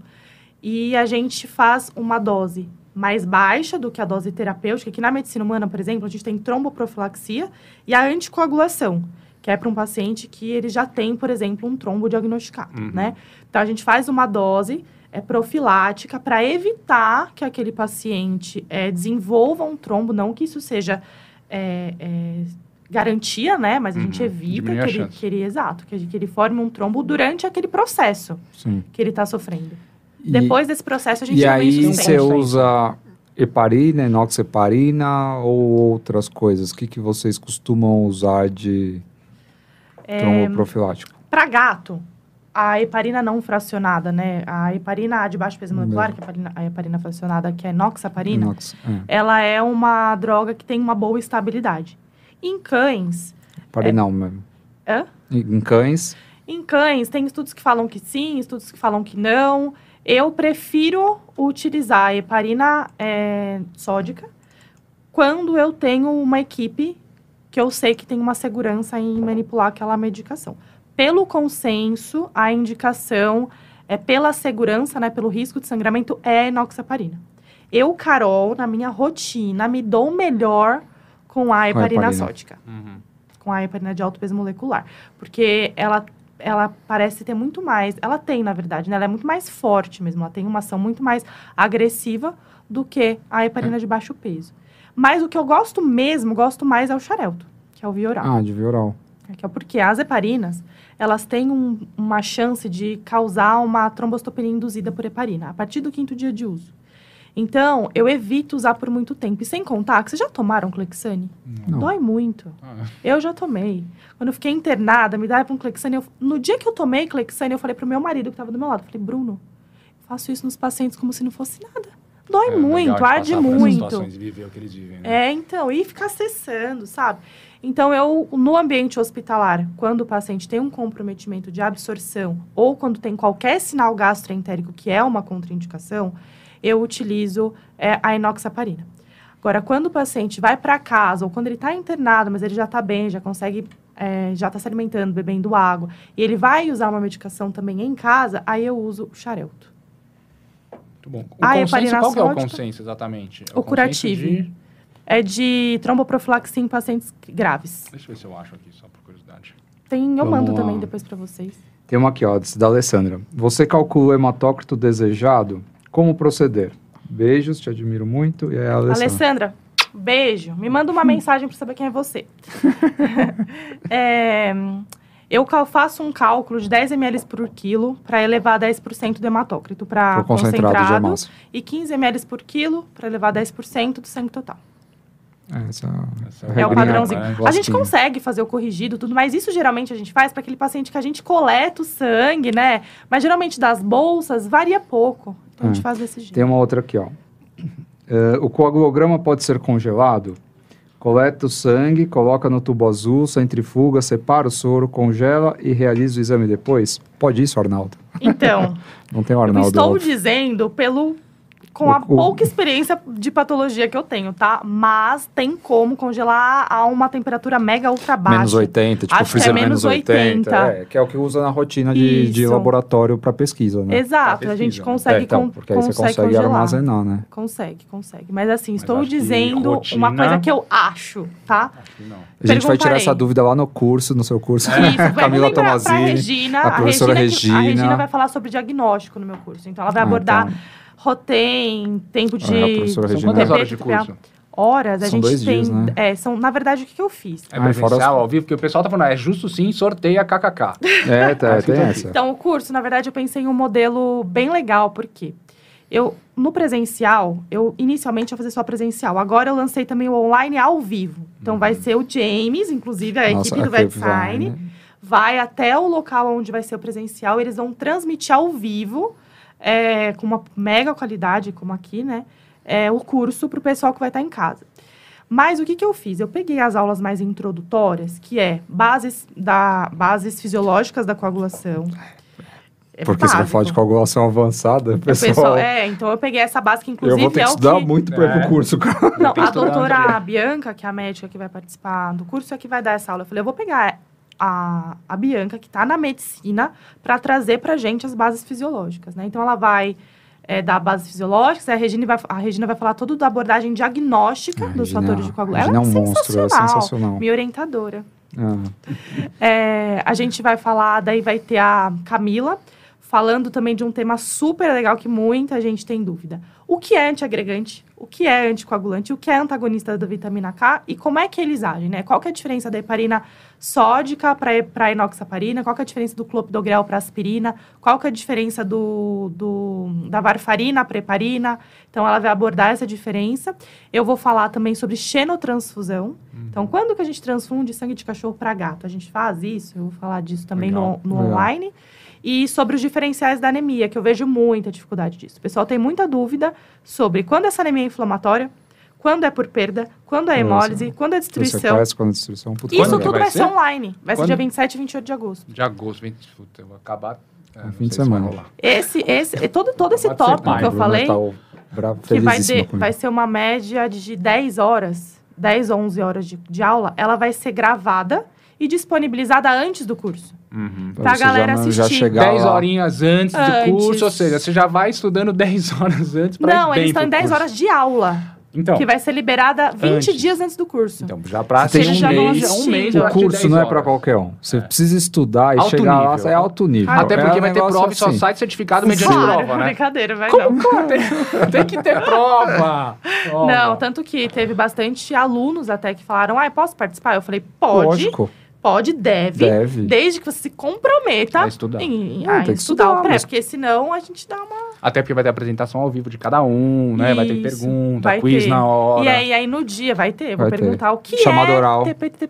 E a gente faz uma dose mais baixa do que a dose terapêutica, que na medicina humana, por exemplo, a gente tem tromboprofilaxia e a anticoagulação, que é para um paciente que ele já tem, por exemplo, um trombo diagnosticado, uhum. né? Então, a gente faz uma dose é, profilática para evitar que aquele paciente é, desenvolva um trombo, não que isso seja é, é, garantia, né? Mas a uhum. gente evita que ele, que ele, exato, que, que ele forme um trombo durante aquele processo Sim. que ele está sofrendo. Depois desse processo, a gente E aí você usa heparina, enoxeparina ou outras coisas? O que, que vocês costumam usar de é, tromboprofilático? Para gato, a heparina não fracionada, né? A heparina de baixo peso molecular, que é a heparina, a heparina fracionada, que é enoxaparina, Enox, é. ela é uma droga que tem uma boa estabilidade. Em cães... Heparina é... mesmo. Hã? Em cães... Em cães, tem estudos que falam que sim, estudos que falam que não. Eu prefiro utilizar a heparina é, sódica quando eu tenho uma equipe que eu sei que tem uma segurança em manipular aquela medicação. Pelo consenso, a indicação é pela segurança, né, pelo risco de sangramento, é a enoxaparina. Eu, Carol, na minha rotina, me dou melhor com a heparina, sódica. Uhum. Com a heparina de alto peso molecular. Porque ela ela parece ter muito mais. Ela tem, na verdade, né? Ela é muito mais forte mesmo. Ela tem uma ação muito mais agressiva do que a heparina é. de baixo peso. Mas o que eu gosto mesmo, gosto mais é o xarelto, que é o vioral. Ah, de vioral. É, é porque as heparinas, elas têm um, uma chance de causar uma trombostopenia induzida por heparina a partir do quinto dia de uso. Então, eu evito usar por muito tempo. E sem contar que vocês já tomaram Clexane? Não. Dói muito. Ah. Eu já tomei. Quando eu fiquei internada, me dava um Clexane. Eu, no dia que eu tomei Clexane, eu falei pro meu marido que estava do meu lado. Falei, Bruno, faço isso nos pacientes como se não fosse nada. Dói é, muito, arde muito. Vivem, vivem, né? É, então, e ficar acessando, sabe? Então, eu, no ambiente hospitalar, quando o paciente tem um comprometimento de absorção ou quando tem qualquer sinal gastroentérico que é uma contraindicação, eu utilizo é, a enoxaparina. Agora, quando o paciente vai para casa ou quando ele está internado, mas ele já está bem, já consegue, é, já está se alimentando, bebendo água, e ele vai usar uma medicação também em casa, aí eu uso o xarelto. Muito bom. O a consenso, qual é o consenso exatamente? É o, o curativo. De... É de tromboprofilaxia em pacientes graves. Deixa eu ver se eu acho aqui, só por curiosidade. Tem, eu Vamos mando lá. também depois para vocês. Tem uma aqui, ó, da Alessandra. Você calcula o hematócrito desejado como proceder? Beijos, te admiro muito. E aí, Alessandra. Alessandra, beijo. Me manda uma mensagem para saber quem é você. é, eu faço um cálculo de 10 ml por quilo para elevar 10% do hematócrito para concentrado, concentrado e 15 ml por quilo para elevar 10% do sangue total. É, essa, essa é, é o padrãozinho. Né? A gente consegue fazer o corrigido, tudo, mas isso geralmente a gente faz para aquele paciente que a gente coleta o sangue, né? Mas geralmente das bolsas varia pouco. Então é. a gente faz desse jeito. Tem uma outra aqui, ó. Uh, o coagulograma pode ser congelado? Coleta o sangue, coloca no tubo azul, centrifuga, separa o soro, congela e realiza o exame depois? Pode isso, Arnaldo? Então, não tem o Arnaldo. estou dizendo pelo com a pouca experiência de patologia que eu tenho, tá? Mas tem como congelar a uma temperatura mega ultra baixa. Menos 80, tipo Acho freezer que é menos 80. 80. É, que é o que usa na rotina de, de laboratório para pesquisa, né? Exato, pesquisa, a gente né? consegue é, então, Porque aí consegue você consegue congelar. armazenar, né? Consegue, consegue. Mas assim, Mas estou dizendo rotina... uma coisa que eu acho, tá? Acho não. A gente vai tirar essa dúvida lá no curso, no seu curso. Isso, Camila Tomazini, Regina, a professora a Regina, Regina. A Regina vai falar sobre diagnóstico no meu curso. Então, ela vai ah, abordar... Então Rotem, tempo de. Ah, São quantas horas de curso? Horas, a são gente tem. Dias, né? é, são, na verdade, o que, que eu fiz? É presencial, ao vivo, porque o pessoal tá falando, é justo sim, sorteia KKK. É, tá, tem essa. Então, o curso, na verdade, eu pensei em um modelo bem legal, porque eu, no presencial, eu inicialmente ia fazer só presencial. Agora eu lancei também o online ao vivo. Então, vai uhum. ser o James, inclusive, a Nossa, equipe do VetSign, vai, vai até o local onde vai ser o presencial. Eles vão transmitir ao vivo é, com uma mega qualidade, como aqui, né? É, o curso para o pessoal que vai estar tá em casa. Mas o que, que eu fiz? Eu peguei as aulas mais introdutórias, que é bases, da, bases fisiológicas da coagulação. É Porque básico. você vai falar de coagulação avançada, pessoal... pessoal... É, então eu peguei essa base que inclusive Eu vou ter que é estudar que... muito para é. ir pro é. curso, cara. Não, a doutora Bianca, que é a médica que vai participar do curso, é que vai dar essa aula. Eu falei, eu vou pegar a, a Bianca, que está na medicina, para trazer para a gente as bases fisiológicas, né? Então, ela vai é, dar bases fisiológicas, a Regina, vai, a Regina vai falar tudo da abordagem diagnóstica dos fatores de coagulação. Ela é, um monstro, é sensacional. Minha orientadora. Ah. É, a gente vai falar, daí vai ter a Camila, falando também de um tema super legal que muita gente tem dúvida. O que é antiagregante? O que é anticoagulante? O que é antagonista da vitamina K? E como é que eles agem, né? Qual que é a diferença da heparina sódica para a inoxaparina? Qual que é a diferença do clopidogrel para aspirina? Qual que é a diferença do, do da varfarina para heparina? Então, ela vai abordar essa diferença. Eu vou falar também sobre xenotransfusão. Uhum. Então, quando que a gente transfunde sangue de cachorro para gato? A gente faz isso? Eu vou falar disso também Legal. no, no Legal. E sobre os diferenciais da anemia, que eu vejo muita dificuldade disso. O pessoal tem muita dúvida sobre quando essa anemia é inflamatória, quando é por perda, quando é hemólise, Nossa. quando é destruição. quando é destruição. Puta, Isso tudo vai, vai, ser online. Vai quando? ser dia 27 e 28 de agosto. De agosto, 20, puta, eu vou acabar. É, fim de semana. Esse, esse, todo, todo esse tópico que eu falei, tá que vai, ter, vai ser uma média de 10 horas, 10 ou 11 horas de, de aula, ela vai ser gravada e disponibilizada antes do curso. Uhum. Pra, a galera já, assistir. Já 10 horinhas antes, antes, do curso, ou seja, você já vai estudando 10 horas antes para Não, eles estão em 10 horas de aula. Então, que vai ser liberada 20 antes. dias antes do curso. Então, já para ter um, mês, um mês. O curso não é para qualquer um. Você é. precisa estudar e alto chegar nível. lá, é alto nível. Até porque é vai ter prova e só assim. sai certificado mediante claro, prova, né? Brincadeira, vai Como não. Tem, tem que ter prova. prova. Não, tanto que teve bastante alunos até que falaram, ah, posso participar? Eu falei, pode. Lógico. Pode, deve, deve, desde que você se comprometa a estudar, em, a estudar, estudar o pré, mas... porque senão a gente dá uma... Até porque vai ter apresentação ao vivo de cada um, né? Isso, vai ter pergunta, vai quiz ter. na hora. E aí, aí no dia vai ter, vou vai perguntar ter. o que Chamado é oral.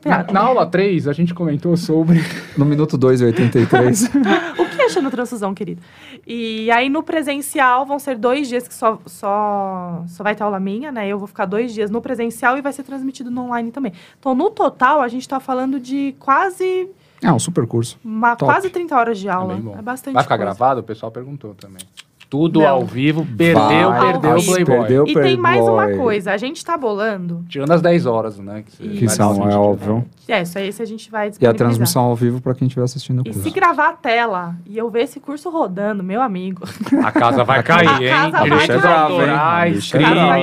Na, na aula 3, a gente comentou sobre... no minuto 2 e 83. o que é transfusão, querido? E aí no presencial vão ser dois dias que só, só, só vai ter aula minha, né? Eu vou ficar dois dias no presencial e vai ser transmitido no online também. Então, no total, a gente tá falando de quase. É um super curso. Uma, quase 30 horas de aula. É, é bastante. Vai ficar coisa. gravado? O pessoal perguntou também. Tudo não. ao vivo, perdeu, Vai, perdeu o Playboy. Perdeu, e tem mais uma coisa, a gente tá bolando. Tirando as 10 horas, né? Que, que são, é óbvio. É, isso aí a gente vai E a transmissão ao vivo para quem estiver assistindo o curso. E se gravar a tela e eu ver esse curso rodando, meu amigo. A casa vai cair, hein? A casa vai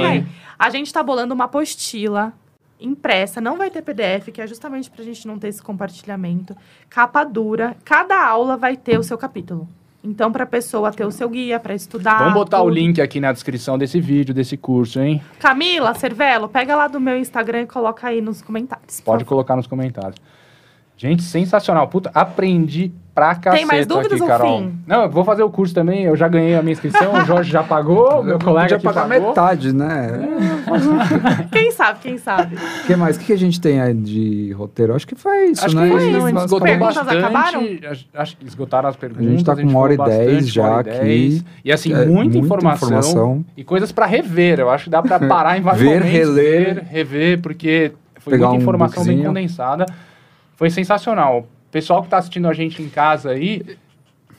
cair. A gente tá bolando uma apostila impressa, não vai ter PDF, que é justamente para a gente não ter esse compartilhamento. Capa dura, cada aula vai ter o seu capítulo. Então, para a pessoa ter o seu guia para estudar. Vamos botar tudo. o link aqui na descrição desse vídeo, desse curso, hein? Camila, Cervelo, pega lá do meu Instagram e coloca aí nos comentários. Pode colocar nos comentários. Gente, sensacional. Puta, aprendi pra caceta Tem mais dúvidas aqui, Carol. fim? Não, eu vou fazer o curso? Não, também. Eu já ganhei a minha inscrição, o Jorge já pagou, meu colega pagar pagou. metade, né? Quem sabe, quem sabe? O que mais? O que a gente tem aí de roteiro? Acho que foi isso, Acho né? que foi não, isso. gente esgotou Perguntas bastante. acabaram? Acho que esgotaram as perguntas. A gente tá com uma hora e dez já e aqui. dez. E assim, É, muita, muita informação, informação. e coisas pra rever. Eu acho que dá pra parar em vários Ver, momentos, reler. ver, rever, porque foi Pegar muita um informação bem condensada. Foi sensacional. Pessoal que tá assistindo a gente em casa aí,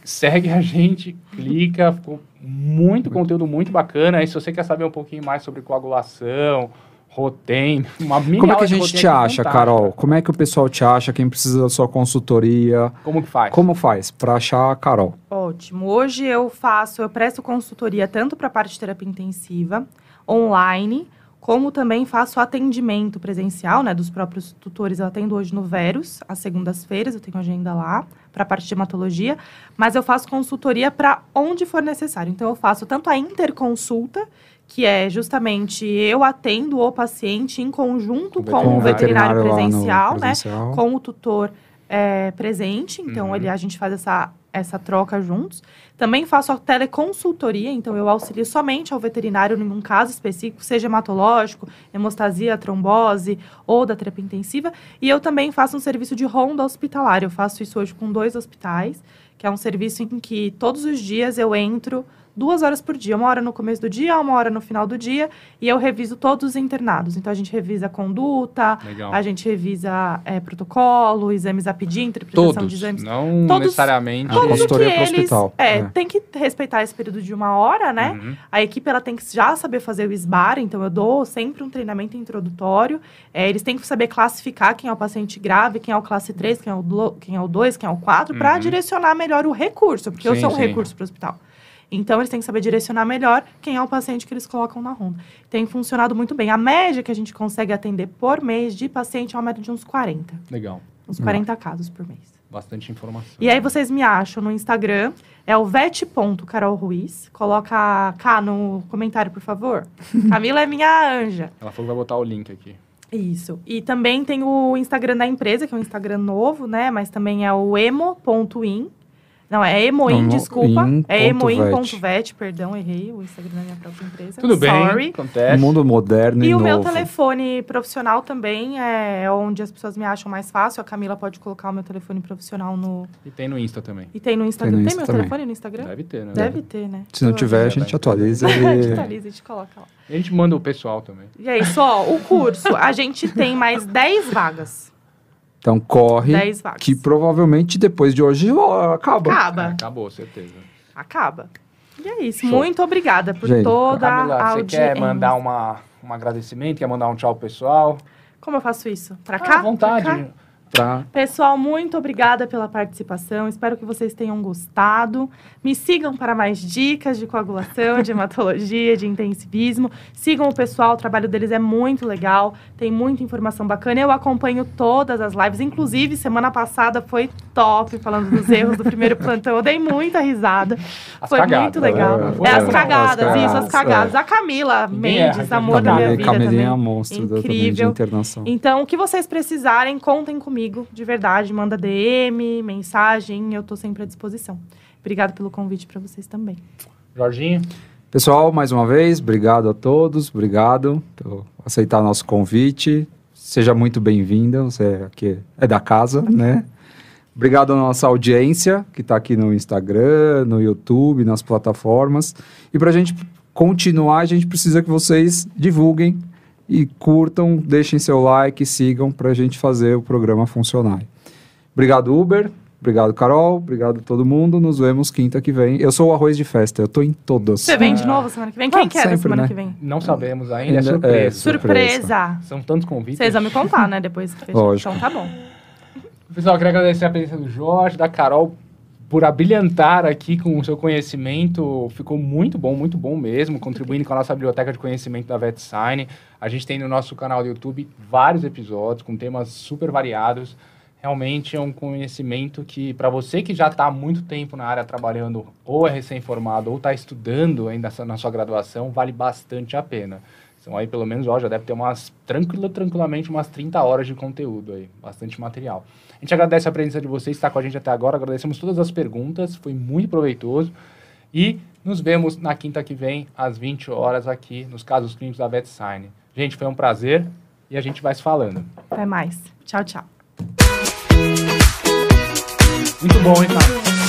segue a gente, clica, ficou muito conteúdo muito bacana. E se você quer saber um pouquinho mais sobre coagulação, rotem, uma mini Como é que a gente te acha, fantástica. Carol? Como é que o pessoal te acha? Quem precisa da sua consultoria? Como que faz? Como faz pra achar a Carol? Ótimo. Hoje eu faço, eu presto consultoria tanto para a parte de terapia intensiva, online, como também faço atendimento presencial, né, dos próprios tutores. Eu atendo hoje no Verus, às segundas-feiras, eu tenho agenda lá para a parte de hematologia, mas eu faço consultoria para onde for necessário. Então eu faço tanto a interconsulta, que é justamente eu atendo o paciente em conjunto Com com, o veterinário, no presencial, né? presencial. com o tutor é, presente, então Uhum. ele, a gente faz essa, essa troca juntos. Também faço a teleconsultoria, então eu auxilio somente ao veterinário em um caso específico, seja hematológico, hemostasia, trombose ou da terapia intensiva. E eu também faço um serviço de ronda hospitalar. Eu faço isso hoje com dois hospitais, que é um serviço em que todos os dias eu entro duas horas por dia, uma hora no começo do dia, uma hora no final do dia, e eu reviso todos os internados. Então a gente revisa a conduta, Legal. a gente revisa é, protocolo, exames a pedir, interpretação Todos, de exames. não Todos- necessariamente. A Todos consultoria pro eles. hospital, É, é. tem que respeitar esse período de uma hora, né? Uhum. A equipe ela tem que já saber fazer o SBAR, então eu dou sempre um treinamento introdutório. É, eles têm que saber classificar quem é o paciente grave, quem é o classe 3, quem é o, do- quem é o 2, quem é o 4, para Uhum. direcionar melhor o recurso, porque eu Sim, sou um sim. recurso para o hospital. Então, eles têm que saber direcionar melhor quem é o paciente que eles colocam na ronda. Tem funcionado muito bem. A média que a gente consegue atender por mês de paciente é uma média de uns 40. Legal. Uns 40 casos por mês. Bastante informação. E aí vocês me acham no Instagram, é o vet.carolruiz. Coloca K no comentário, por favor. Camila é minha anja. Ela falou que vai botar o link aqui. Isso. E também tem o Instagram da empresa, que é um Instagram novo, né? Mas também é o emo.in. Não, é emoin, Emo- desculpa. in É ponto vet. emoin.vet, perdão, errei o Instagram da minha própria empresa. Tudo bem, Sorry. acontece. Mundo moderno e, E o novo. meu telefone profissional também é onde as pessoas me acham mais fácil. A Camila pode colocar o meu telefone profissional no. E tem no Insta também. E tem no Instagram. no Tem, Insta meu também. telefone no Instagram? Deve ter, né? Deve ter, né? Se não tiver, a gente atualiza A gente e... atualiza, a gente coloca lá. A gente manda o pessoal também. E é isso, ó. O curso, a gente tem mais 10 vagas. Então corre, 10 vagas. que provavelmente depois de hoje ó, acaba. Acaba. É, acabou, certeza. Acaba. E é isso. Show. Muito obrigada por Gente, toda Camila, a você audiência. quer mandar uma, um agradecimento? Quer mandar um tchau pro pessoal? Como eu faço isso? Pra Ah, cá? à vontade. Pra cá? Pra... Pessoal, muito obrigada pela participação. Espero que vocês tenham gostado. Me sigam para mais dicas de coagulação, de hematologia, de intensivismo. Sigam o pessoal, o trabalho deles é muito legal. Tem muita informação bacana. Eu acompanho todas as lives. Inclusive, semana passada foi top, falando dos erros do primeiro plantão. Eu dei muita risada. As foi cagadas, muito legal. é, É, as cagadas, As isso, as cagadas, cagadas. A Camila Mendes, amor da minha vida é monstro da, também de Incrível. internação. Então, o que vocês precisarem, contem comigo, de verdade. Manda DM, mensagem, eu tô sempre à disposição. Obrigado pelo convite para vocês também. Jorginho? Pessoal, mais uma vez, obrigado a todos, obrigado por aceitar nosso convite. Seja muito bem-vinda, você aqui é da casa, né? Obrigado à nossa audiência que está aqui no Instagram, no YouTube, nas plataformas. E para a gente continuar, a gente precisa que vocês divulguem e curtam, deixem seu like, sigam para a gente fazer o programa funcionar. Obrigado, Uber. Obrigado, Carol. Obrigado a todo mundo. Nos vemos quinta que vem. Eu sou o Arroz de Festa, eu tô em todas. Você vem de novo semana que vem? Quem Ah, que é da sempre, semana né? que vem? Não sabemos ainda, é Ainda- surpresa. é, surpresa. Surpresa! São tantos convites. Vocês vão me contar, né? Depois que fechar. Lógico. Então tá bom. Pessoal, eu queria agradecer a presença do Jorge, da Carol, por abrilhantar aqui com o seu conhecimento. Ficou muito bom, muito bom mesmo, contribuindo com a nossa biblioteca de conhecimento da VetSign. A gente tem no nosso canal do YouTube vários episódios com temas super variados. Realmente é um conhecimento que, para você que já está há muito tempo na área trabalhando, ou é recém-formado, ou está estudando ainda na sua graduação, vale bastante a pena. São aí pelo menos, ó, já deve ter umas, tranquila, tranquilamente, umas 30 horas de conteúdo aí, bastante material. A gente agradece a presença de vocês, está com a gente até agora, agradecemos todas as perguntas, foi muito proveitoso. E nos vemos na quinta que vem, às 20 horas, aqui nos casos clínicos da VetSign. Gente, foi um prazer e a gente vai se falando. Até mais. Tchau, tchau. Muito bom, hein, cara?